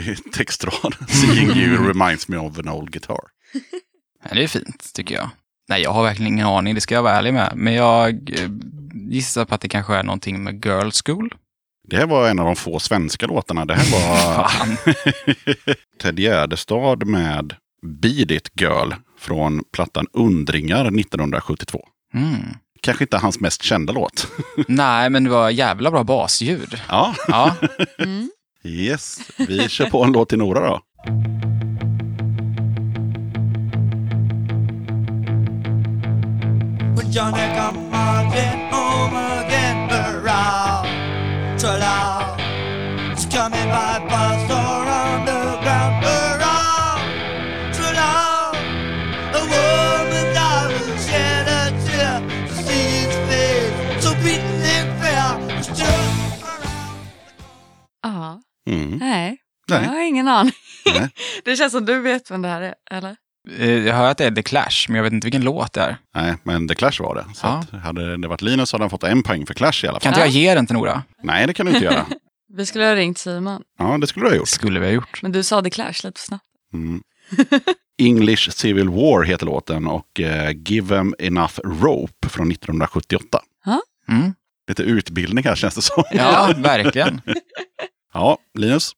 Konstig textrad. [LAUGHS] Seeing you reminds me of an old guitar. Det är fint, tycker jag. Nej, jag har verkligen ingen aning, det ska jag vara ärlig med. Men jag eh, gissar på att det kanske är någonting med Girl School. Det här var en av de få svenska låtarna. Det här var. [LAUGHS] [LAUGHS] Ted Gärdestad med Beat It Girl från plattan Undringar 1972. Mm. Kanske inte hans mest kända låt. Nej, men det var jävla bra basljud. Ja, Ja, Mm. Yes. Vi kör på en låt till Nora då. When Johnny come marching home again, hurrah, tra-la. It's coming by bus or underground, hurrah, tra-la. A woman I will shed a tear to see his face, so beaten and fair. It's just around. Ja, Mm. nej. Nej. Jag har ingen aning. Nej. [LAUGHS] det känns som du vet vem det här är, eller? eh, jag hör att det är The Clash, men jag vet inte vilken låt det är. Nej, men The Clash var det. Så Ja. att hade det varit Linus så hade han fått en poäng för Clash i alla fall. Kan inte jag ge den till Nora? Nej, det kan du inte göra. [LAUGHS] Vi skulle ha ringt Simon, Ja, det skulle du ha gjort. Skulle vi ha gjort. men du sa The Clash lite för snabbt. Mm. [LAUGHS] English Civil War heter låten och eh, Give 'em enough rope från 1978. Mm. Lite utbildning här känns det som. Ja, verkligen. Ja, Linus.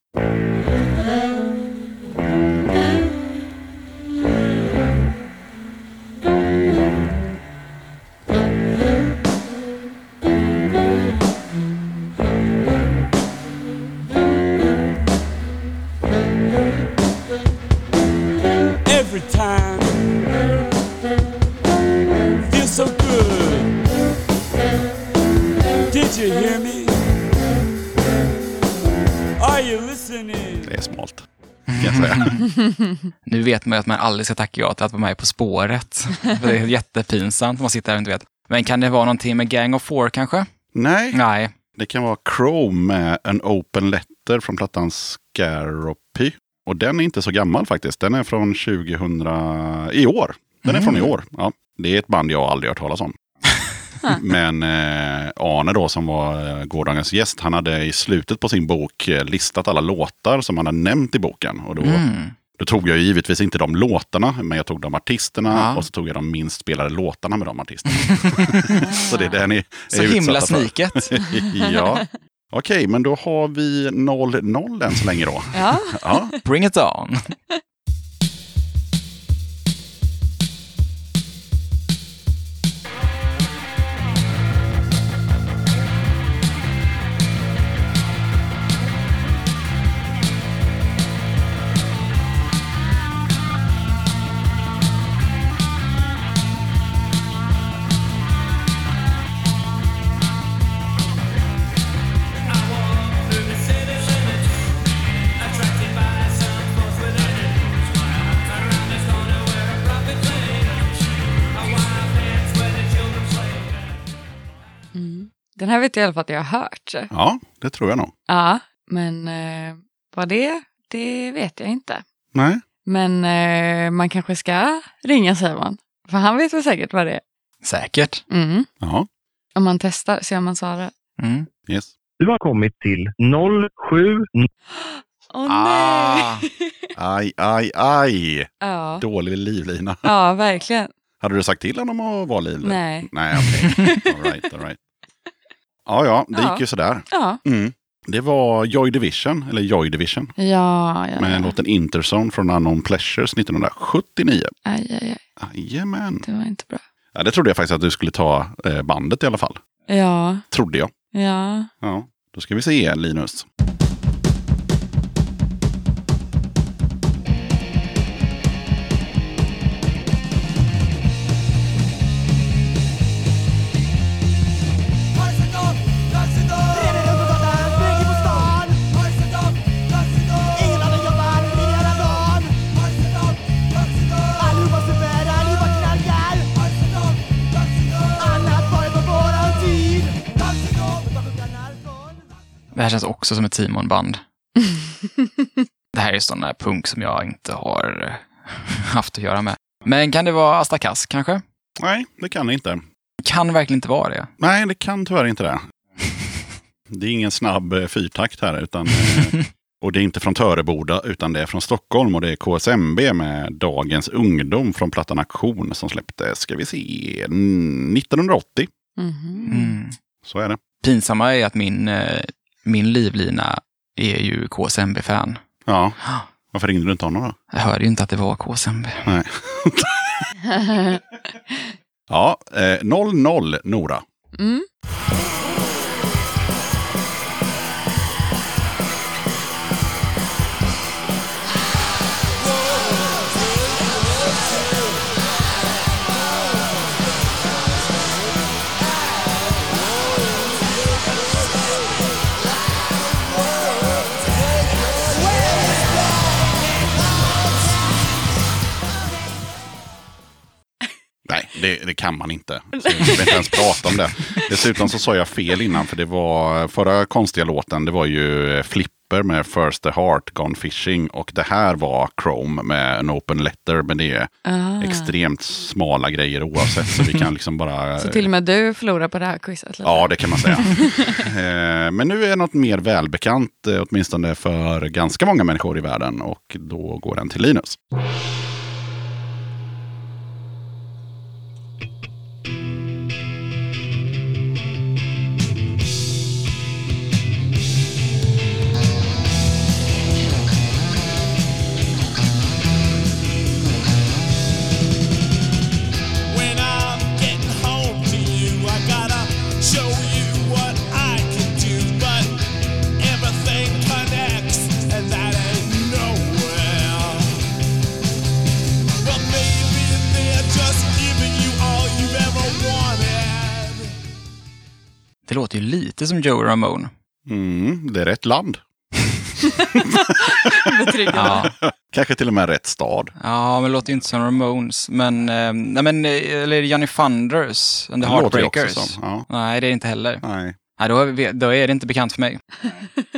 every time. Feels so good. Did you hear me? Det är smalt. Kan jag säga. [LAUGHS] Nu vet man ju att man aldrig ska tacka ja till att vara med På spåret. För det är jättepinsamt om man sitter där och inte vet. Men kan det vara någonting med Gang of Four kanske? Nej, Nej. det kan vara Chrome med en open letter från plattan Scaropy. Och den är inte så gammal faktiskt. Den är från 2000 i år. Den är från i år. Ja, det är ett band jag aldrig hört talas om. Men eh, Arne då som var eh, gårdagens gäst, han hade i slutet på sin bok eh, listat alla låtar som han hade nämnt i boken. Och då, Mm. då tog jag givetvis inte de låtarna, men jag tog de artisterna Ja. och så tog jag de minst spelade låtarna med de artisterna. [LAUGHS] så det är det ni är Så himla sniket. [LAUGHS] ja. Okej, men då har vi 0-0 än så länge då. Ja, Ja, Bring it on. Den här vet jag i alla fall att jag har hört. ja, det tror jag nog. Ja, men eh, vad det är, det vet jag inte. Nej, Men eh, man kanske ska ringa Simon. För han vet väl säkert vad det är. Säkert. Mm. ja, Om man testar, ser om man svarar. Mm. yes. Du har kommit till 07 Åh Ah. nej! [LAUGHS] Aj, aj, aj. ja. Dålig livlina. ja, verkligen. Hade du sagt till honom att vara livlig? Nej. Nej, okej. [LAUGHS] All right, all right. Ja, ja, det Ja. gick ju sådär. Ja. Mm. Det var Joy Division, eller Joy Division, Ja, ja, med ja. låten Interzone från Unknown Pleasures 1979. Aj, aj, aj. Jajamän. Det var inte bra. Ja, det trodde jag faktiskt att du skulle ta eh, bandet i alla fall. Ja, Trodde jag. ja. Ja, då ska vi se Linus. Det här känns också som ett Timon-band. [LAUGHS] det här är sån där punk som jag inte har haft att göra med. Men kan det vara Asta Kass kanske? Nej, det kan det inte. Kan verkligen inte vara det. Nej, det kan tyvärr inte det. [LAUGHS] Det är ingen snabb eh, fyrtakt här, utan... Eh, Och det är inte från Töreboda utan det är från Stockholm och det är KSMB med Dagens ungdom från plattan Aktion som släpptes, ska vi se, mm, 1980. Mhm. Mm. Så är det. Pinsamma är att min, eh, min livlina är ju KSMB-fan. Ja, varför ringde du inte honom då? Jag hörde ju inte att det var KSMB. Nej. [LAUGHS] Ja, eh, 0-0 Nora. Mm. Det, det kan man inte. Så jag vill inte ens prata om det. Dessutom så sa jag fel innan, för det var förra konstiga låten, det var ju Flipper med First the Heart Gone Fishing. Och det här var Chrome med en Open Letter, men det är Ah. extremt smala grejer oavsett. Så vi kan liksom bara... [LAUGHS] Så till och med du förlorar på det här quizet lite. Ja, det kan man säga. [LAUGHS] Eh, Men nu är något mer välbekant, eh, åtminstone för ganska många människor i världen. Och då går den till Linus. Det låter ju lite som Joe Ramone. Mm, det är rätt land. [LAUGHS] Ja, Kanske till och med rätt stad. ja men det låter ju inte som Ramones. Men, eh, nej, men eh, eller Johnny Thunders and the Det Heartbreakers. som, ja. Nej, det är det inte heller. Nej. Nej, då, är då är det inte bekant för mig.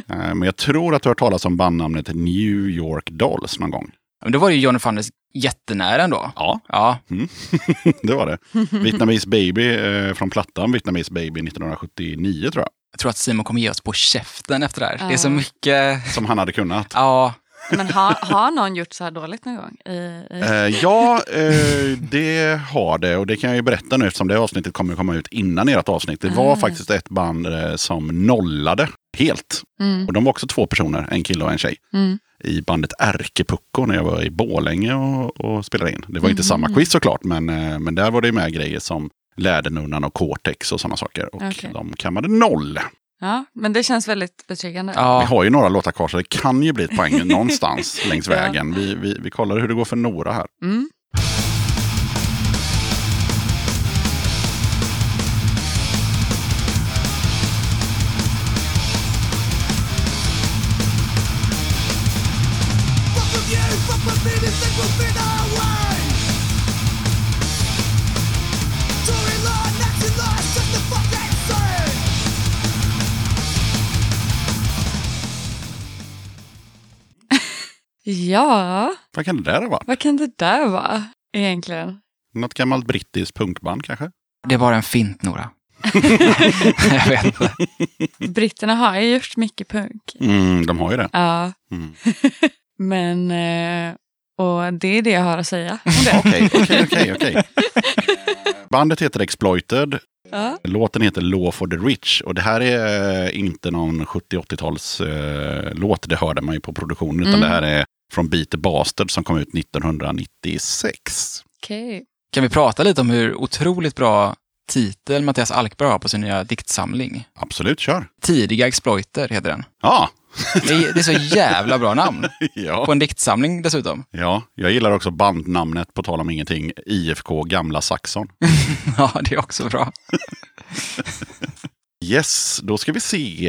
Eh, Men jag tror att du har hört talas om bandnamnet New York Dolls någon gång. Men då var ju Johnny Thunders jättenära ändå. Ja, Ja, [LAUGHS] det var det. Vietnamese Baby eh, från plattan Vietnamese Baby 1979 tror jag. jag tror att Simon kommer ge oss på käften efter det här. Det är så mycket... Som han hade kunnat. Ja, Men har, har någon gjort så här dåligt någon gång? I, i... Eh, ja, eh, det har det. Och det kan jag ju berätta nu eftersom det avsnittet kommer komma ut innan ert avsnitt. Det var Ah. faktiskt ett band eh, som nollade helt. Mm. Och de var också två personer, en kille och en tjej. Mm. I bandet Ärkepucko när jag var i Borlänge och, och spelade in. Det var inte Mhm. samma quiz såklart, men, eh, men där var det med grejer som Lädernunnan och Cortex och sådana saker. Och Okej. de kammade noll. Ja, men det känns väldigt betryggande. Vi ja. har ju några låtar kvar så det kan ju bli ett poäng någonstans [LAUGHS] längs Ja. vägen. Vi, vi, vi kollar hur det går för Nora här. Mm. Ja, Vad kan det där varit? vad kan det där vara egentligen? Något gammalt brittiskt punkband kanske? Det är bara en fint, Nora. [LAUGHS] jag vet inte. Britterna har ju gjort mycket punk. Mm, de har ju det. Ja, Mm. [LAUGHS] men eh, och det är det jag har att säga om det. [LAUGHS] Okej, okej, okej, okej. Bandet heter Exploited. Ja. Låten heter Law for the Rich. Och det här är inte någon 70-80-tals eh, låt. Det hörde man ju på produktionen. Utan Mm. det här är från Beat the Bastard som kom ut 1996. Okej. Kan vi prata lite om hur otroligt bra titel Mattias Alkberg har på sin nya diktsamling? Absolut, kör. Tidiga exploiter heter den. Ja, Det är, det är så jävla bra namn. [LAUGHS] På ja. en diktsamling dessutom. ja, jag gillar också bandnamnet, på tal om ingenting, IFK Gamla Saxon. [LAUGHS] Ja, det är också bra. [LAUGHS] Yes, då ska vi se.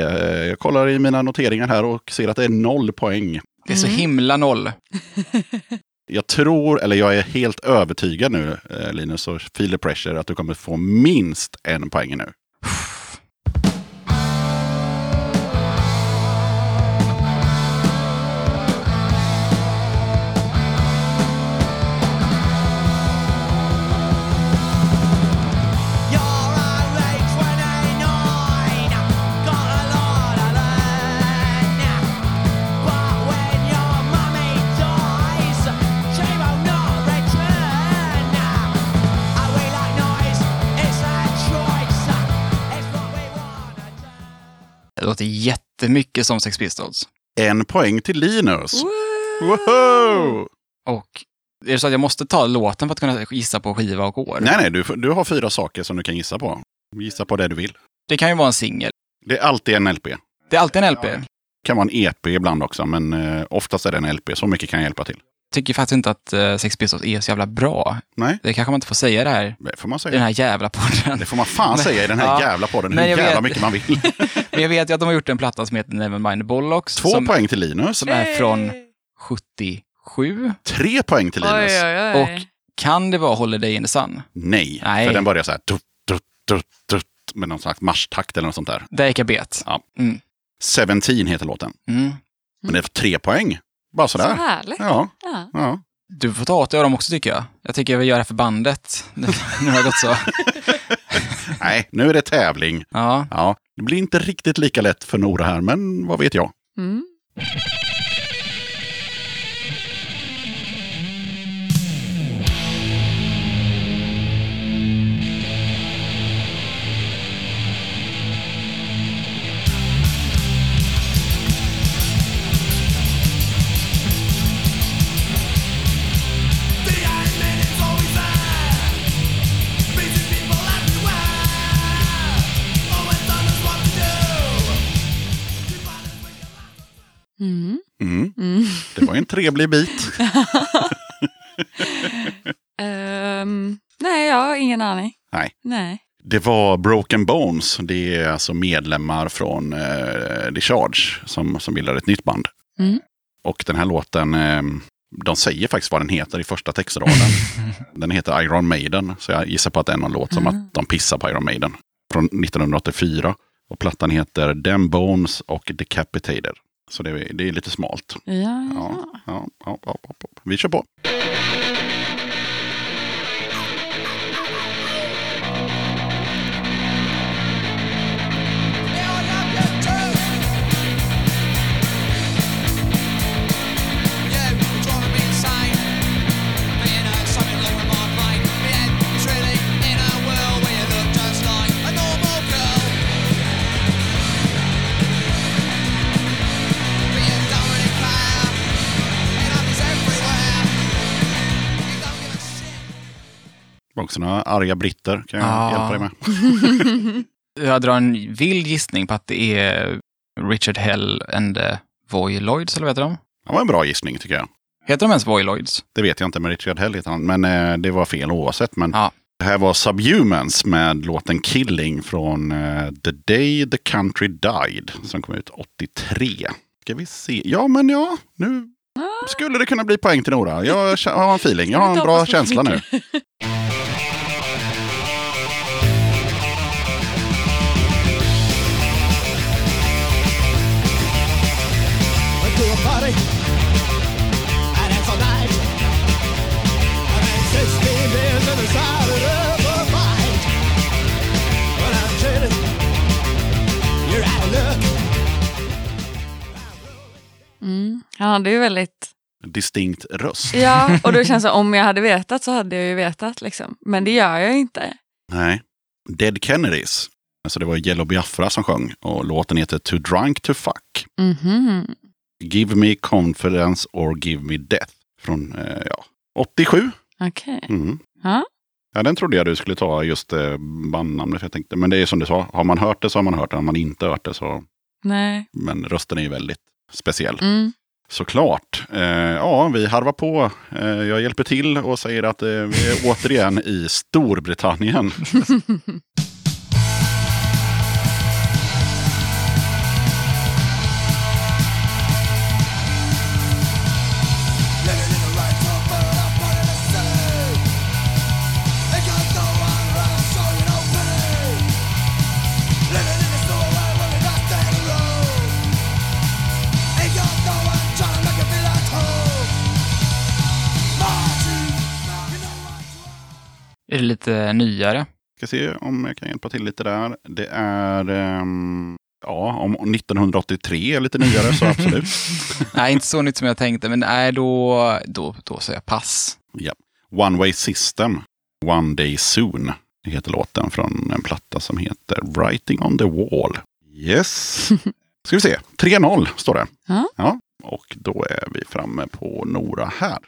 Jag kollar i mina noteringar här och ser att det är noll poäng. Det är så himla noll. [LAUGHS] Jag tror, eller jag är helt övertygad nu, eh, Linus och Feel the Pressure, att du kommer få minst en poäng nu. Låter jättemycket som Sex Pistols. En poäng till Linus. Woho! Och är det så att jag måste ta låten för att kunna gissa på skiva och år? Nej, nej, du, du har fyra saker som du kan gissa på. Gissa på det du vill. Det kan ju vara en singel. Det är alltid en LP. Det är alltid en LP. Det kan vara en EP ibland också, men eh, oftast är det en LP. Så mycket kan jag hjälpa till. Tycker faktiskt inte att uh, Sex Pistols är så jävla bra. Nej, Det kanske man inte får säga det här det får man i den säga. här jävla podden. Det får man fan Men- säga i den här Ja, jävla podden. Hur jag jävla vet- mycket man vill. [LAUGHS] Men jag vet ju att de har gjort en platta som heter Nevermind Bollocks. Två som, poäng till Linus. som är från 77. Tre poäng till Linus. Oj, oj, oj. Och kan det vara Holiday in the Sun? Nej, Nej. för den börjar så här. Dutt, dutt, dutt, dutt, med någon slags marschtakt eller något sånt där. Där gick jag bet. Ja. Mm. Seventeen heter låten. Mm. Men det är tre poäng. Bara Så sådär. härligt. Ja, Ja. ja. Du får ta åt dig av dem också tycker jag. Jag tycker jag vill göra det för bandet. Nu [LAUGHS] nu har det gått så. [LAUGHS] Nej, nu är det tävling. Ja. Ja, det blir inte riktigt lika lätt för Nora här, men vad vet jag. Mm. Mm. Mm. Mm. Det var ju en trevlig bit. [LAUGHS] Ehm, nej, jag har ingen aning. Nej. Nej. Det var Broken Bones. Det är alltså medlemmar från eh, The Charge som, som bildar ett nytt band. Mm. Och den här låten, eh, de säger faktiskt vad den heter i första textraden. [LAUGHS] den heter Iron Maiden, så jag gissar på att det är någon låt som Mm. att de pissar på Iron Maiden. Från 1984. Och plattan heter Them Bones och Decapitated. Så det är, det är lite smalt. Ja, Ja, ja. ja, ja, ja, ja. Vi kör på. Också några arga britter. Kan jag Ja. hjälpa dig med? [LAUGHS] Jag drar en vild gissning på att det är Richard Hell and the Voiloids, eller vad heter de? Det var en bra gissning tycker jag. Heter de ens Voiloids? Det vet jag inte med Richard Hell heter han. Men eh, det var fel oavsett. Men Ja. det här var Subhumans med låten Killing från eh, The Day the Country Died. Som kom ut 83. Ska vi se. Ja men ja, nu skulle det kunna bli poäng till Nora. Jag har en feeling. Jag har en bra känsla nu. [LAUGHS] Han hade ju väldigt... Distinkt röst. Ja, [LAUGHS] och då känns det om jag hade vetat så hade jag ju vetat. Liksom. Men det gör jag inte. Nej. Dead Kennedys. Alltså det var Yellow Biafra som sjöng. Och låten heter Too Drunk To Fuck. Mhm. Give Me Confidence or Give Me Death. Från eh, ja, 87. Okej. Mm. Ja. Ja, den trodde jag du skulle ta just eh, bandnamnet. Jag tänkte, men det är som du sa, har man hört det så har man hört det. Har man inte hört det så... Nej. Men rösten är ju väldigt speciell. Mm. Såklart. Eh, ja, vi harvar på. Eh, jag hjälper till och säger att eh, vi är återigen i Storbritannien. [LAUGHS] Är det lite nyare? Ska se om jag kan hjälpa till lite där. Det är... ehm, ja, om 1983 är lite nyare så absolut. [LAUGHS] nej, inte så nytt som jag tänkte, men nej, då, då, då säger jag pass. Ja. One Way System. One Day Soon. Heter låten från en platta som heter Writing on the Wall. Yes. [LAUGHS] Ska vi se. 3-0 står det. Ja. ja. Och då är vi framme på Nora här.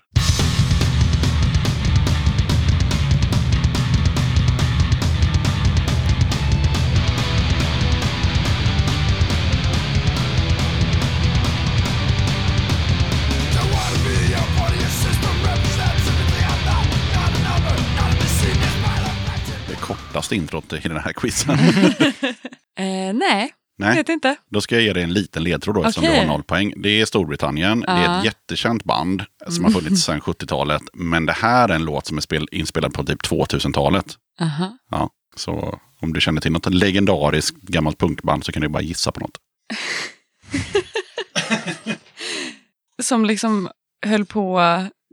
Kortaste introt i den här quizen. [LAUGHS] [LAUGHS] Eh, nej, Nej, vet inte. då ska jag ge dig en liten ledtråd då, eftersom du har noll poäng. Det är Storbritannien, det är ett jättekänt band som har funnits sedan 70-talet. Men det här är en låt som är spel, inspelad på typ 2000-talet. Aha. Ja, så om du känner till något legendariskt gammalt punkband så kan du bara gissa på något. [LAUGHS] Som liksom höll på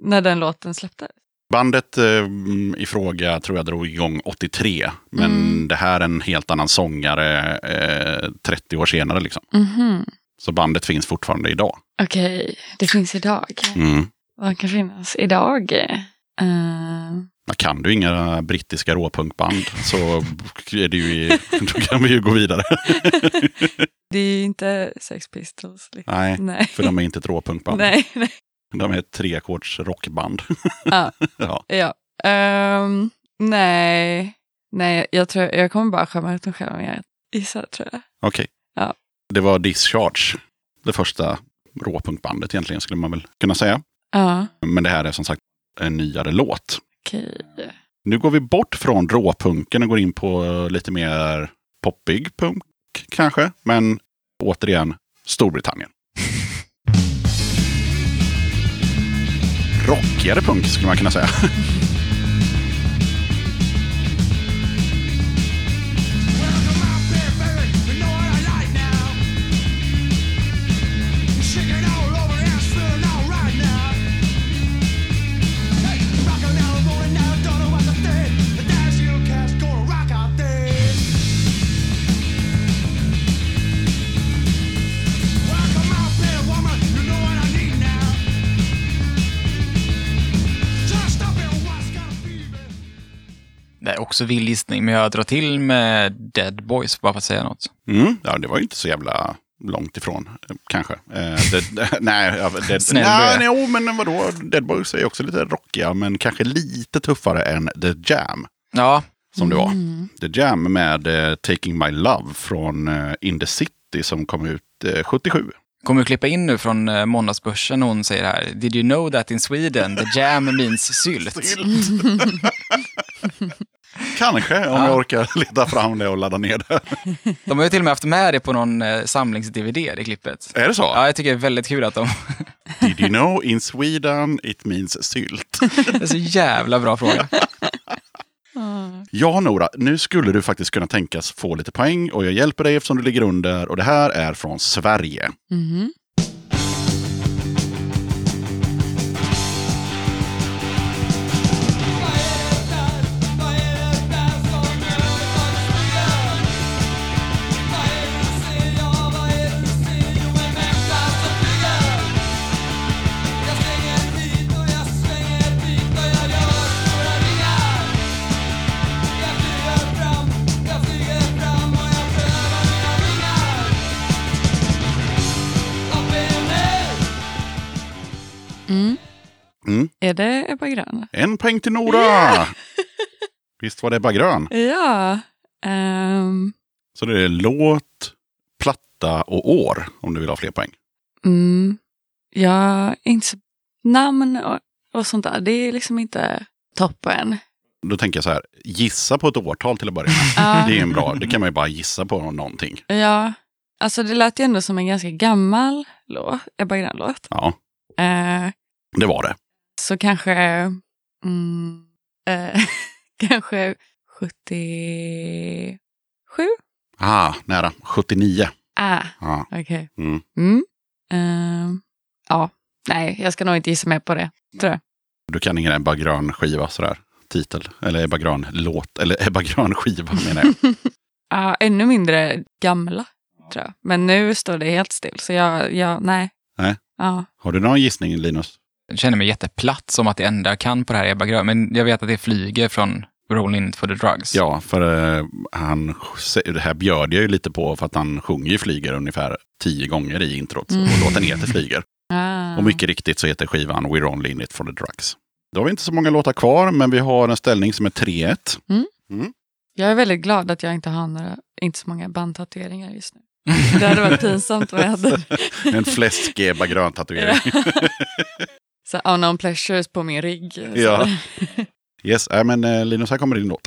när den låten släpptes. Bandet eh, i fråga tror jag drog igång 83. Men Mm. det här är en helt annan sångare eh, 30 år senare. Liksom. Mhm. Så bandet finns fortfarande idag. Okej, det finns idag. Mm. Vad kan finnas idag? Men Kan du inga brittiska råpunkband så är det ju, i- [LAUGHS] då kan vi ju gå vidare. [LAUGHS] det är ju inte Sex Pistols. liksom. Nej, Nej. för de är inte ett råpunkband. [LAUGHS] Nej, nej. De är ett treackords rockband. [LAUGHS] Ja. [LAUGHS] ja. Ja. Ehm, nej. Nej, jag tror jag kommer bara skämma ut mig själv om jag gissar tror jag. Okej. Ja. Det var Discharge. Det första råpunkbandet egentligen skulle man väl kunna säga. Ja, Men det här är som sagt en nyare låt. okej. Nu går vi bort från råpunken och går in på lite mer poppig punk kanske. Men återigen Storbritannien. Rockigare punk skulle man kunna säga. [LAUGHS] också vild gissning, men jag drar till med Dead Boys bara för att säga något. Mm. Ja, det var ju inte så jävla långt ifrån, eh, kanske. Eh, det, [LAUGHS] nej, det, nej, nej, men vadå? Dead Boys är också lite rockiga, men kanske lite tuffare än The Jam, Ja, som det var. Mm. The Jam med eh, Taking My Love från eh, In the City som kom ut eh, 77. kommer du klippa in nu från eh, Måndagsbörsen hon säger här. Did you know that in Sweden the jam means sylt? [LAUGHS] [LAUGHS] Kanske, om Ja. jag orkar leta fram det och ladda ner det. [LAUGHS] De har ju till och med haft med det på någon eh, samlings-DVD i klippet. Är det så? Ja, jag tycker det är väldigt kul att de... [LAUGHS] Did you know in Sweden it means sylt? [LAUGHS] det är så jävla bra fråga. Ja, Nora, nu skulle du faktiskt kunna tänkas få lite poäng och jag hjälper dig eftersom du ligger under och det här är från Sverige. Mm. Är det Ebba Grön? En poäng till Nora! [LAUGHS] Visst var det bara grön? Ja. ehm, Så det är låt, platta och år om du vill ha fler poäng. mm, ja, inte så, namn och, och sånt där. Det är liksom inte toppen. Då tänker jag så här, gissa på ett årtal till att börja med. [LAUGHS] Det är en bra, det kan man ju bara gissa på någonting. Ja, alltså det lät ju ändå som en ganska gammal låt, Ebba Grön-låt. Ja, Eh, det var det. Så kanske, mm, eh, [LAUGHS] kanske 77? Ah, nära. 79. Ah, Ja. okej. Mm. Mm. Ehm, ja, nej, jag ska nog inte gissa mer på det, tror jag. Du kan ingen Ebba Grön skiva sådär. Titel. Eller Ebba Grön låt. Eller Ebba Grön skiva menar jag. [LAUGHS] Ja, ännu mindre gamla, tror jag. Men nu står det helt still, så jag, jag nej. Nej. Ja. Har du någon gissning Linus? Jag känner mig jätteplatt som att det enda jag kan på det här är Ebba Grön. Men jag vet att det flyger från Rolling in for the drugs. Ja, för eh, han, det här bjöd jag ju lite på för att han sjunger ju Flyger ungefär tio gånger i introt. Mm. Och låten heter Flyger. Ah. Och mycket riktigt så heter skivan We're Only In It For The Drugs. Då har vi inte så många låtar kvar, men vi har en ställning som är 3-1. Jag är väldigt glad att jag inte har några, inte så många bandtatueringar just nu. Det hade varit [LAUGHS] pinsamt om jag hade En fläskig Ebba Grön-tatuering. [LAUGHS] [LAUGHS] så unknown pleasures på min rygg. Så. Ja. [LAUGHS] Yes, äh, men eh, Linus, här kommer din låt.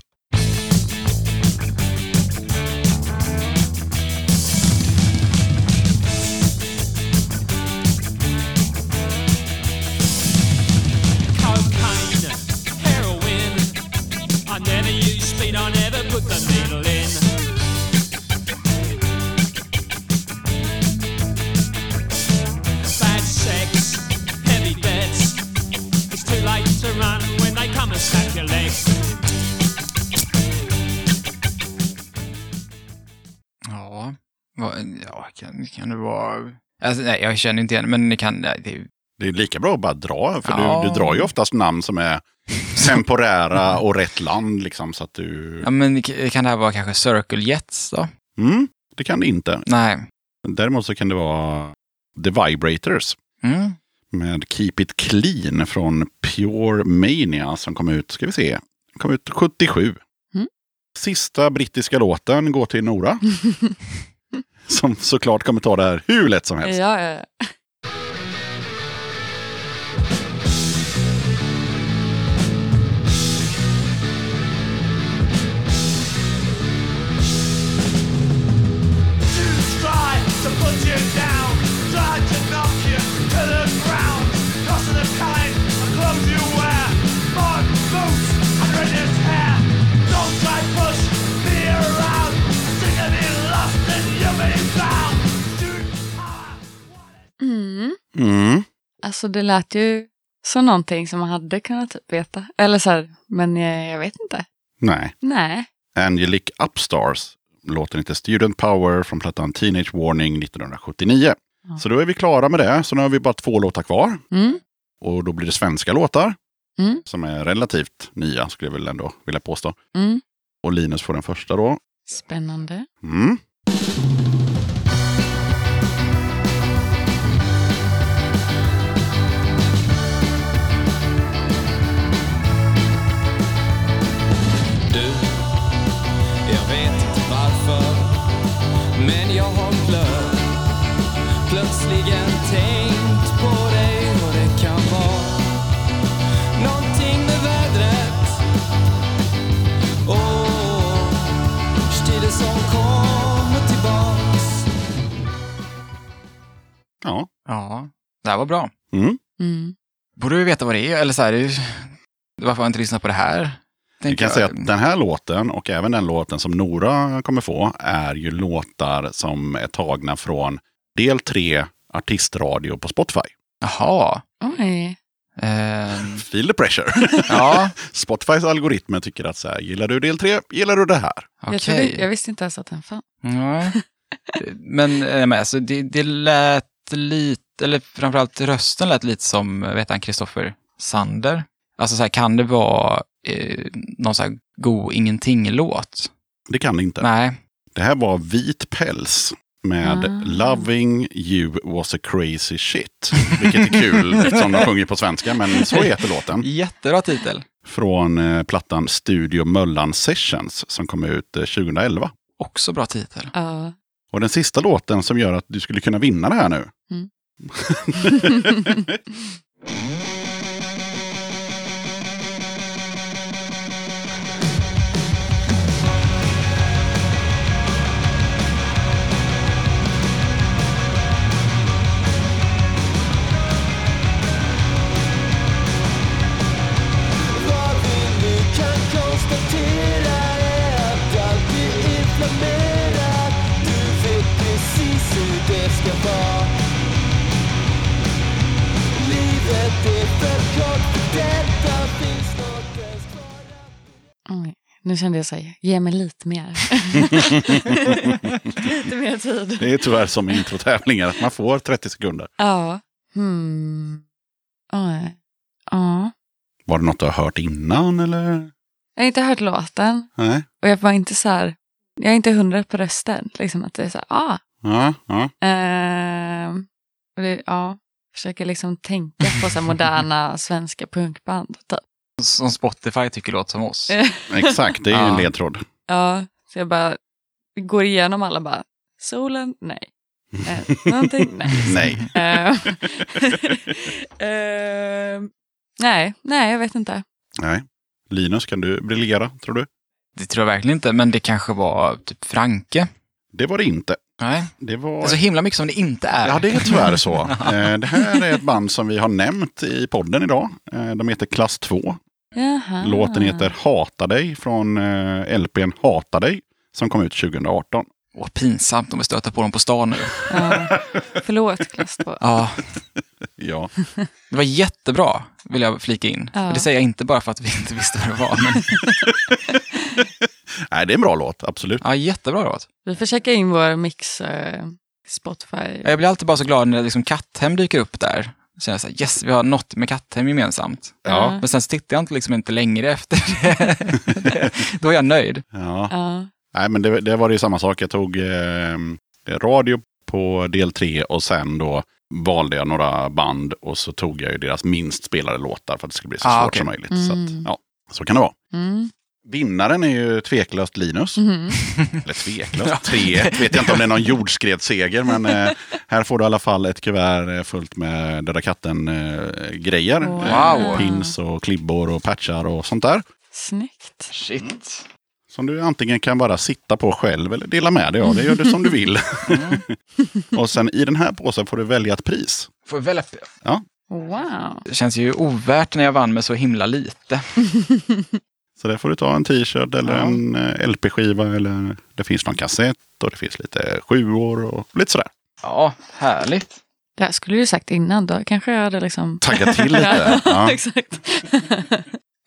Ja, kan, kan det vara... Alltså, nej, jag känner inte igen men det kan... nej, Det, är- Det är lika bra att bara dra, för Ja. du, du drar ju oftast namn som är [LAUGHS] temporära och rätt land. Liksom, så att du... ja, men kan det här vara kanske Circle Jets då? Mm, det kan det inte. Nej. Däremot så kan det vara The Vibrators. Mm. med Keep It Clean från Pure Mania som kom ut, ska vi se, kom ut 77. Mm. Sista brittiska låten går till Nora. [LAUGHS] som såklart kommer ta det här hur lätt som helst. Ja, ja, Mm. Alltså det lät ju som någonting som man hade kunnat typ veta. Eller så här, men jag, jag vet inte. Nej. Nej. Angelic Upstars. Låten heter Student Power från plattan Teenage Warning 1979. Ja. Så då är vi klara med det. Så nu har vi bara två låtar kvar. Mm. Och då blir det svenska låtar. Mm. Som är relativt nya skulle jag väl ändå vilja påstå. Mm. Och Linus får den första då. Spännande. Mm. Plötsligen tänkt på dig och det kan vara Någonting med vädret Åh, stilen som kommer tillbaks Ja. Ja, det här var bra. Mm. Mm. Borde vi veta vad det är? Eller så här, varför har jag inte lyssnat på det här? Jag Tänker kan säga att den här låten och även den låten som Nora kommer få är ju låtar som är tagna från del 3 artistradio på Spotify. Jaha. Oj. Ehm, [LAUGHS] Feel the pressure. [LAUGHS] ja, Spotifys algoritmer tycker att så här, gillar du del 3, gillar du det här. okej. Jag, trodde, jag visste inte ens att den fanns. Ja. [LAUGHS] Men, eh, men alltså, det, det lät lite, eller framförallt rösten lät lite som, vet han, Kristoffer Sander. Alltså så här, kan det vara eh, någon så här god ingenting-låt? Det kan det inte. Nej. Det här var Vit päls med Ah. Loving You Was a crazy shit. Vilket är kul [LAUGHS] eftersom de sjunger på svenska, men så heter låten. Jättebra titel. Från eh, plattan Studio Möllan Sessions som kom ut eh, 2011. Också bra titel. Ja. Och den sista låten som gör att du skulle kunna vinna det här nu. Mm. [LAUGHS] [LAUGHS] ska vara Livet är för kort för detta finns något ens kvar. Nu kände jag sig, ge mig lite mer. [LAUGHS] lite mer tid. Det är tyvärr som introtävlingar, att man får 30 sekunder. Ja. Hmm. Oj. Ja. Var det något du har hört innan eller? Jag har inte hört låten Nej. och jag var inte så här, jag är inte hundra på rösten. Liksom att det är så här, ah. Ja, ja. Och det, ja, försöker liksom tänka på så moderna [LAUGHS] svenska punkband. Typ. Som Spotify tycker låter som oss. [LAUGHS] Exakt, det är ju en ledtråd. Ja, så jag bara går igenom alla bara, solen, nej. Eh, någonting, [LAUGHS] nej. Nej. Ehm, nej, nej, jag vet inte. Nej. Linus, kan du briljera, tror du? Det tror jag verkligen inte, men det kanske var typ Franke. Det var det inte. Nej, Det var... det är så himla mycket som det inte är. Ja, det är tyvärr så. [LAUGHS] Eh, Det här är ett band som vi har nämnt i podden idag. Eh, De heter Klass 2. Jaha. Låten heter Hata dig från eh, LPn Hata dig som kom ut 2018. Åh, pinsamt om vi stöter på dem på stan nu. [LAUGHS] Ja. Förlåt, klass 2. Ja, Ja, det var jättebra, vill jag flika in. Ja. Det säger jag inte bara för att vi inte visste vad det var, men [LAUGHS] Nej, det är en bra låt, absolut. ja, jättebra låt. Vi får checka in vår mix eh, Spotify. Jag blir alltid bara så glad när liksom Katthem dyker upp där. Så känner jag så här, yes, vi har något med Katthem gemensamt. Ja. Men sen så tittar jag inte, liksom inte längre efter det. [LAUGHS] Då är jag nöjd. Ja. Ja. Nej, men det, det var det ju samma sak. Jag tog eh, radio på del tre och sen då valde jag några band och så tog jag ju deras minst spelade låtar för att det skulle bli så Ah, svårt okej. som möjligt. Så, att, Mm. ja, så kan det vara. Mm. Vinnaren är ju tveklöst Linus. Mhm. Eller tveklöst, 3-1. Vet jag inte om det är någon jordskredsseger, men eh, här får du i alla fall ett kuvert eh, fullt med Döda katten-grejer. Wow. Pins och klibbor och patchar och sånt där. Snyggt. Shit. Som du antingen kan bara sitta på själv eller dela med dig av. Det gör du som du vill. [LAUGHS] och sen i den här påsen får du välja ett pris. Får väl... Wow. Det känns ju ovärt när jag vann med så himla lite. [LAUGHS] Så där får du ta en t-shirt eller Ja. en eh, LP-skiva eller det finns någon kassett och det finns lite sjuor och lite sådär. Ja, härligt. Det här skulle du sagt innan då. Kanske jag hade liksom... Tagga till lite. [LAUGHS] Ja. [LAUGHS] Exakt.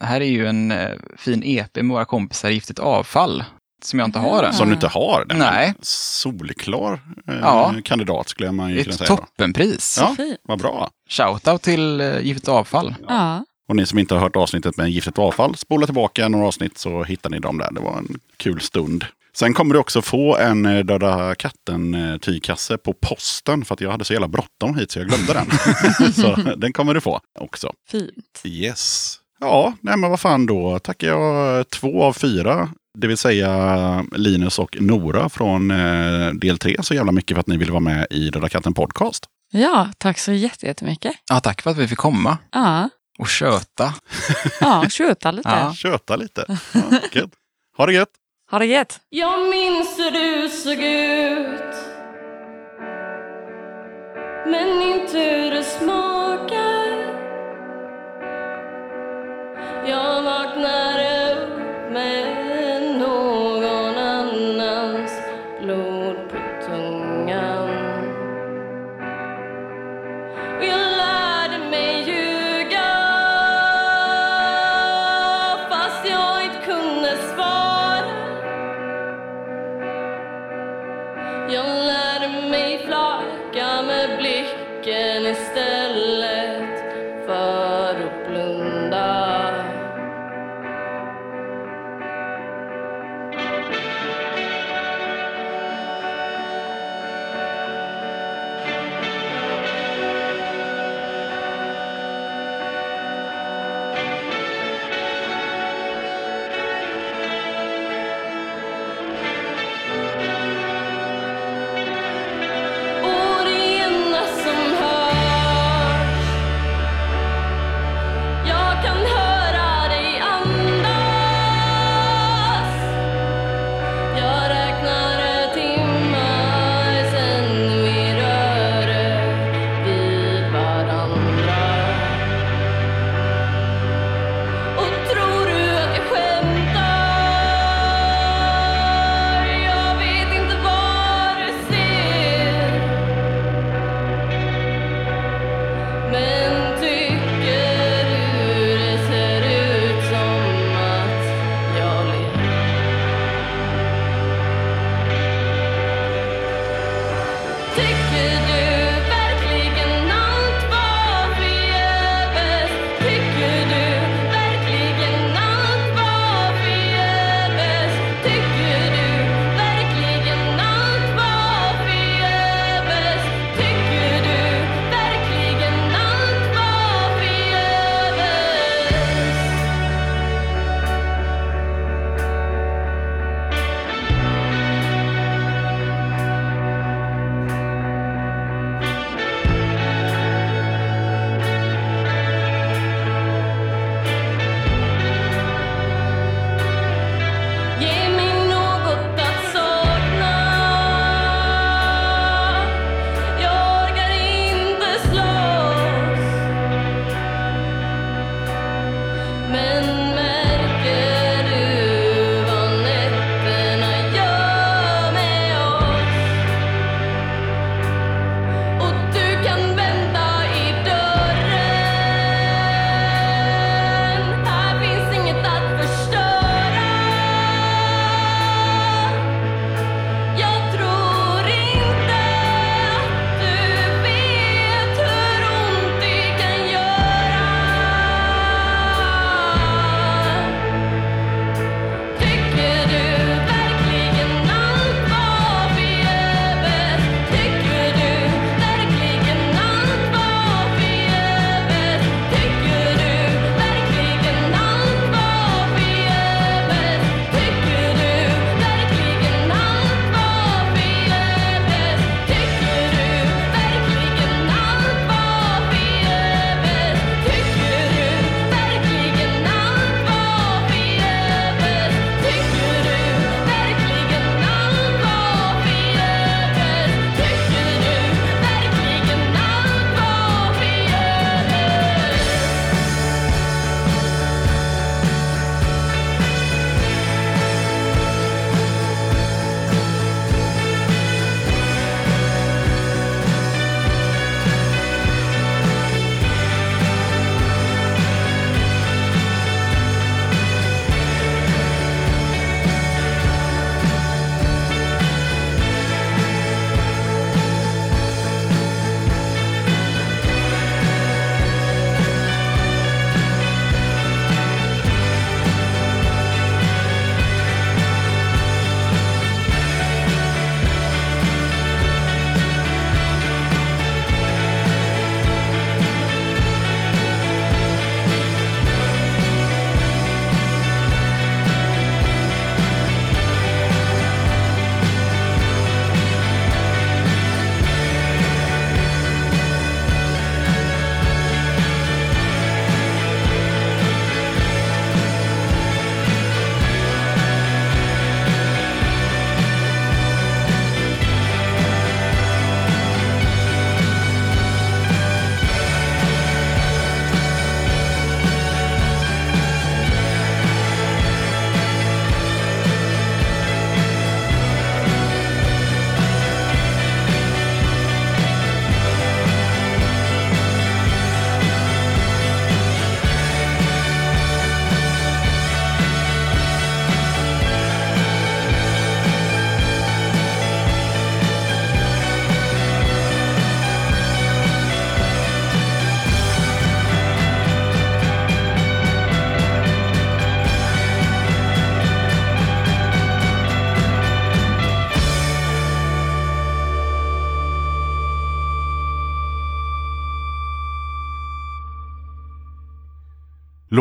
Det här är ju en eh, fin EP med våra kompisar Giftigt avfall. Som jag inte har än. Som du inte har. Den. Nej. Solklar eh, Ja. kandidat skulle man ju kunna Ett säga. då. toppenpris. Ja, vad bra. Shoutout till eh, Giftigt avfall. Ja. Och ni som inte har hört avsnittet med giftigt avfall, spola tillbaka några avsnitt så hittar ni dem där. Det var en kul stund. Sen kommer du också få en eh, Döda katten-tygkasse på posten för att jag hade så jävla bråttom hit så jag glömde den. [LAUGHS] så den kommer du få också. Fint. Yes. Ja, nej men vad fan då tackar jag två av fyra. Det vill säga Linus och Nora från eh, del tre så jävla mycket för att ni ville vara med i Döda katten podcast. Ja, tack så jätte- jättemycket. Ja, tack för att vi fick komma Ja, och köta. ja tjuta lite. Ja. Köta lite. Ja, gött. ha det gött. Ha det gött. Jag minns hur du såg ut Men inte hur det smakar Jag vaknade upp med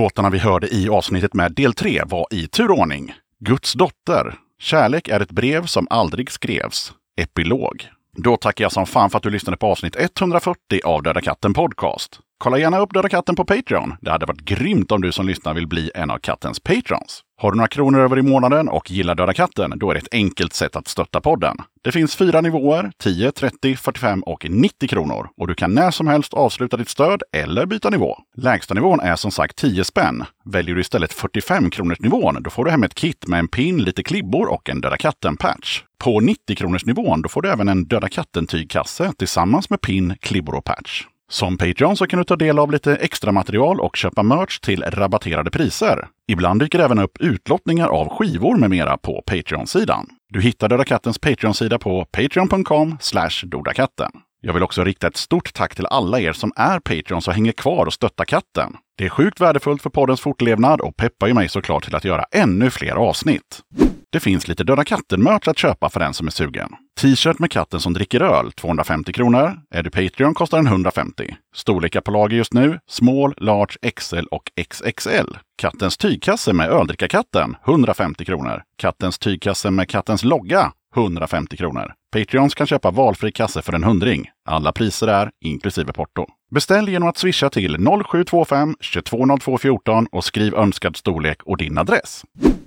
Låtarna vi hörde i avsnittet med del 3 var i turordning. Guds dotter. Kärlek är ett brev som aldrig skrevs. Epilog. Då tackar jag som fan för att du lyssnade på avsnitt 140 av Döda katten Podcast. Kolla gärna upp Döda katten på Patreon. Det hade varit grymt om du som lyssnar vill bli en av kattens patrons. Har du några kronor över i månaden och gillar Döda katten, då är det ett enkelt sätt att stötta podden. Det finns fyra nivåer, 10, 30, 45 och 90 kronor. Och du kan när som helst avsluta ditt stöd eller byta nivå. Lägsta nivån är som sagt 10 spänn. Väljer du istället 45 kronors nivån, då får du hem ett kit med en pin, lite klibbor och en Döda katten-patch. På 90 kronors nivån, då får du även en Döda katten-tygkasse tillsammans med pin, klibbor och patch. Som Patreon så kan du ta del av lite extra material och köpa merch till rabatterade priser. Ibland dyker även upp utlottningar av skivor med mera på Patreon-sidan. Du hittar Döda Kattens Patreon-sida på patreon.com dodakatten. Jag vill också rikta ett stort tack till alla er som är Patreons och hänger kvar och stöttar katten. Det är sjukt värdefullt för poddens fortlevnad och peppar ju mig såklart till att göra ännu fler avsnitt. Det finns lite Döda katten-merch att köpa för den som är sugen. T-shirt med katten som dricker öl, 250 kronor. Är du Patreon kostar den 150. Storlekar på lager just nu, small, large, XL och XXL. Kattens tygkasse med öldrickarkatten, 150 kronor. Kattens tygkasse med kattens logga, 150 kronor. Patreons kan köpa valfri kasse för en hundring. Alla priser är inklusive porto. Beställ genom att swisha till 0725 220214 och skriv önskad storlek och din adress.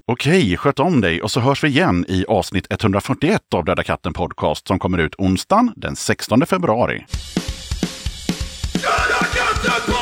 Okej, sköt om dig och så hörs vi igen i avsnitt 141 av Döda katten Podcast som kommer ut onsdagen den 16 februari. Döda katten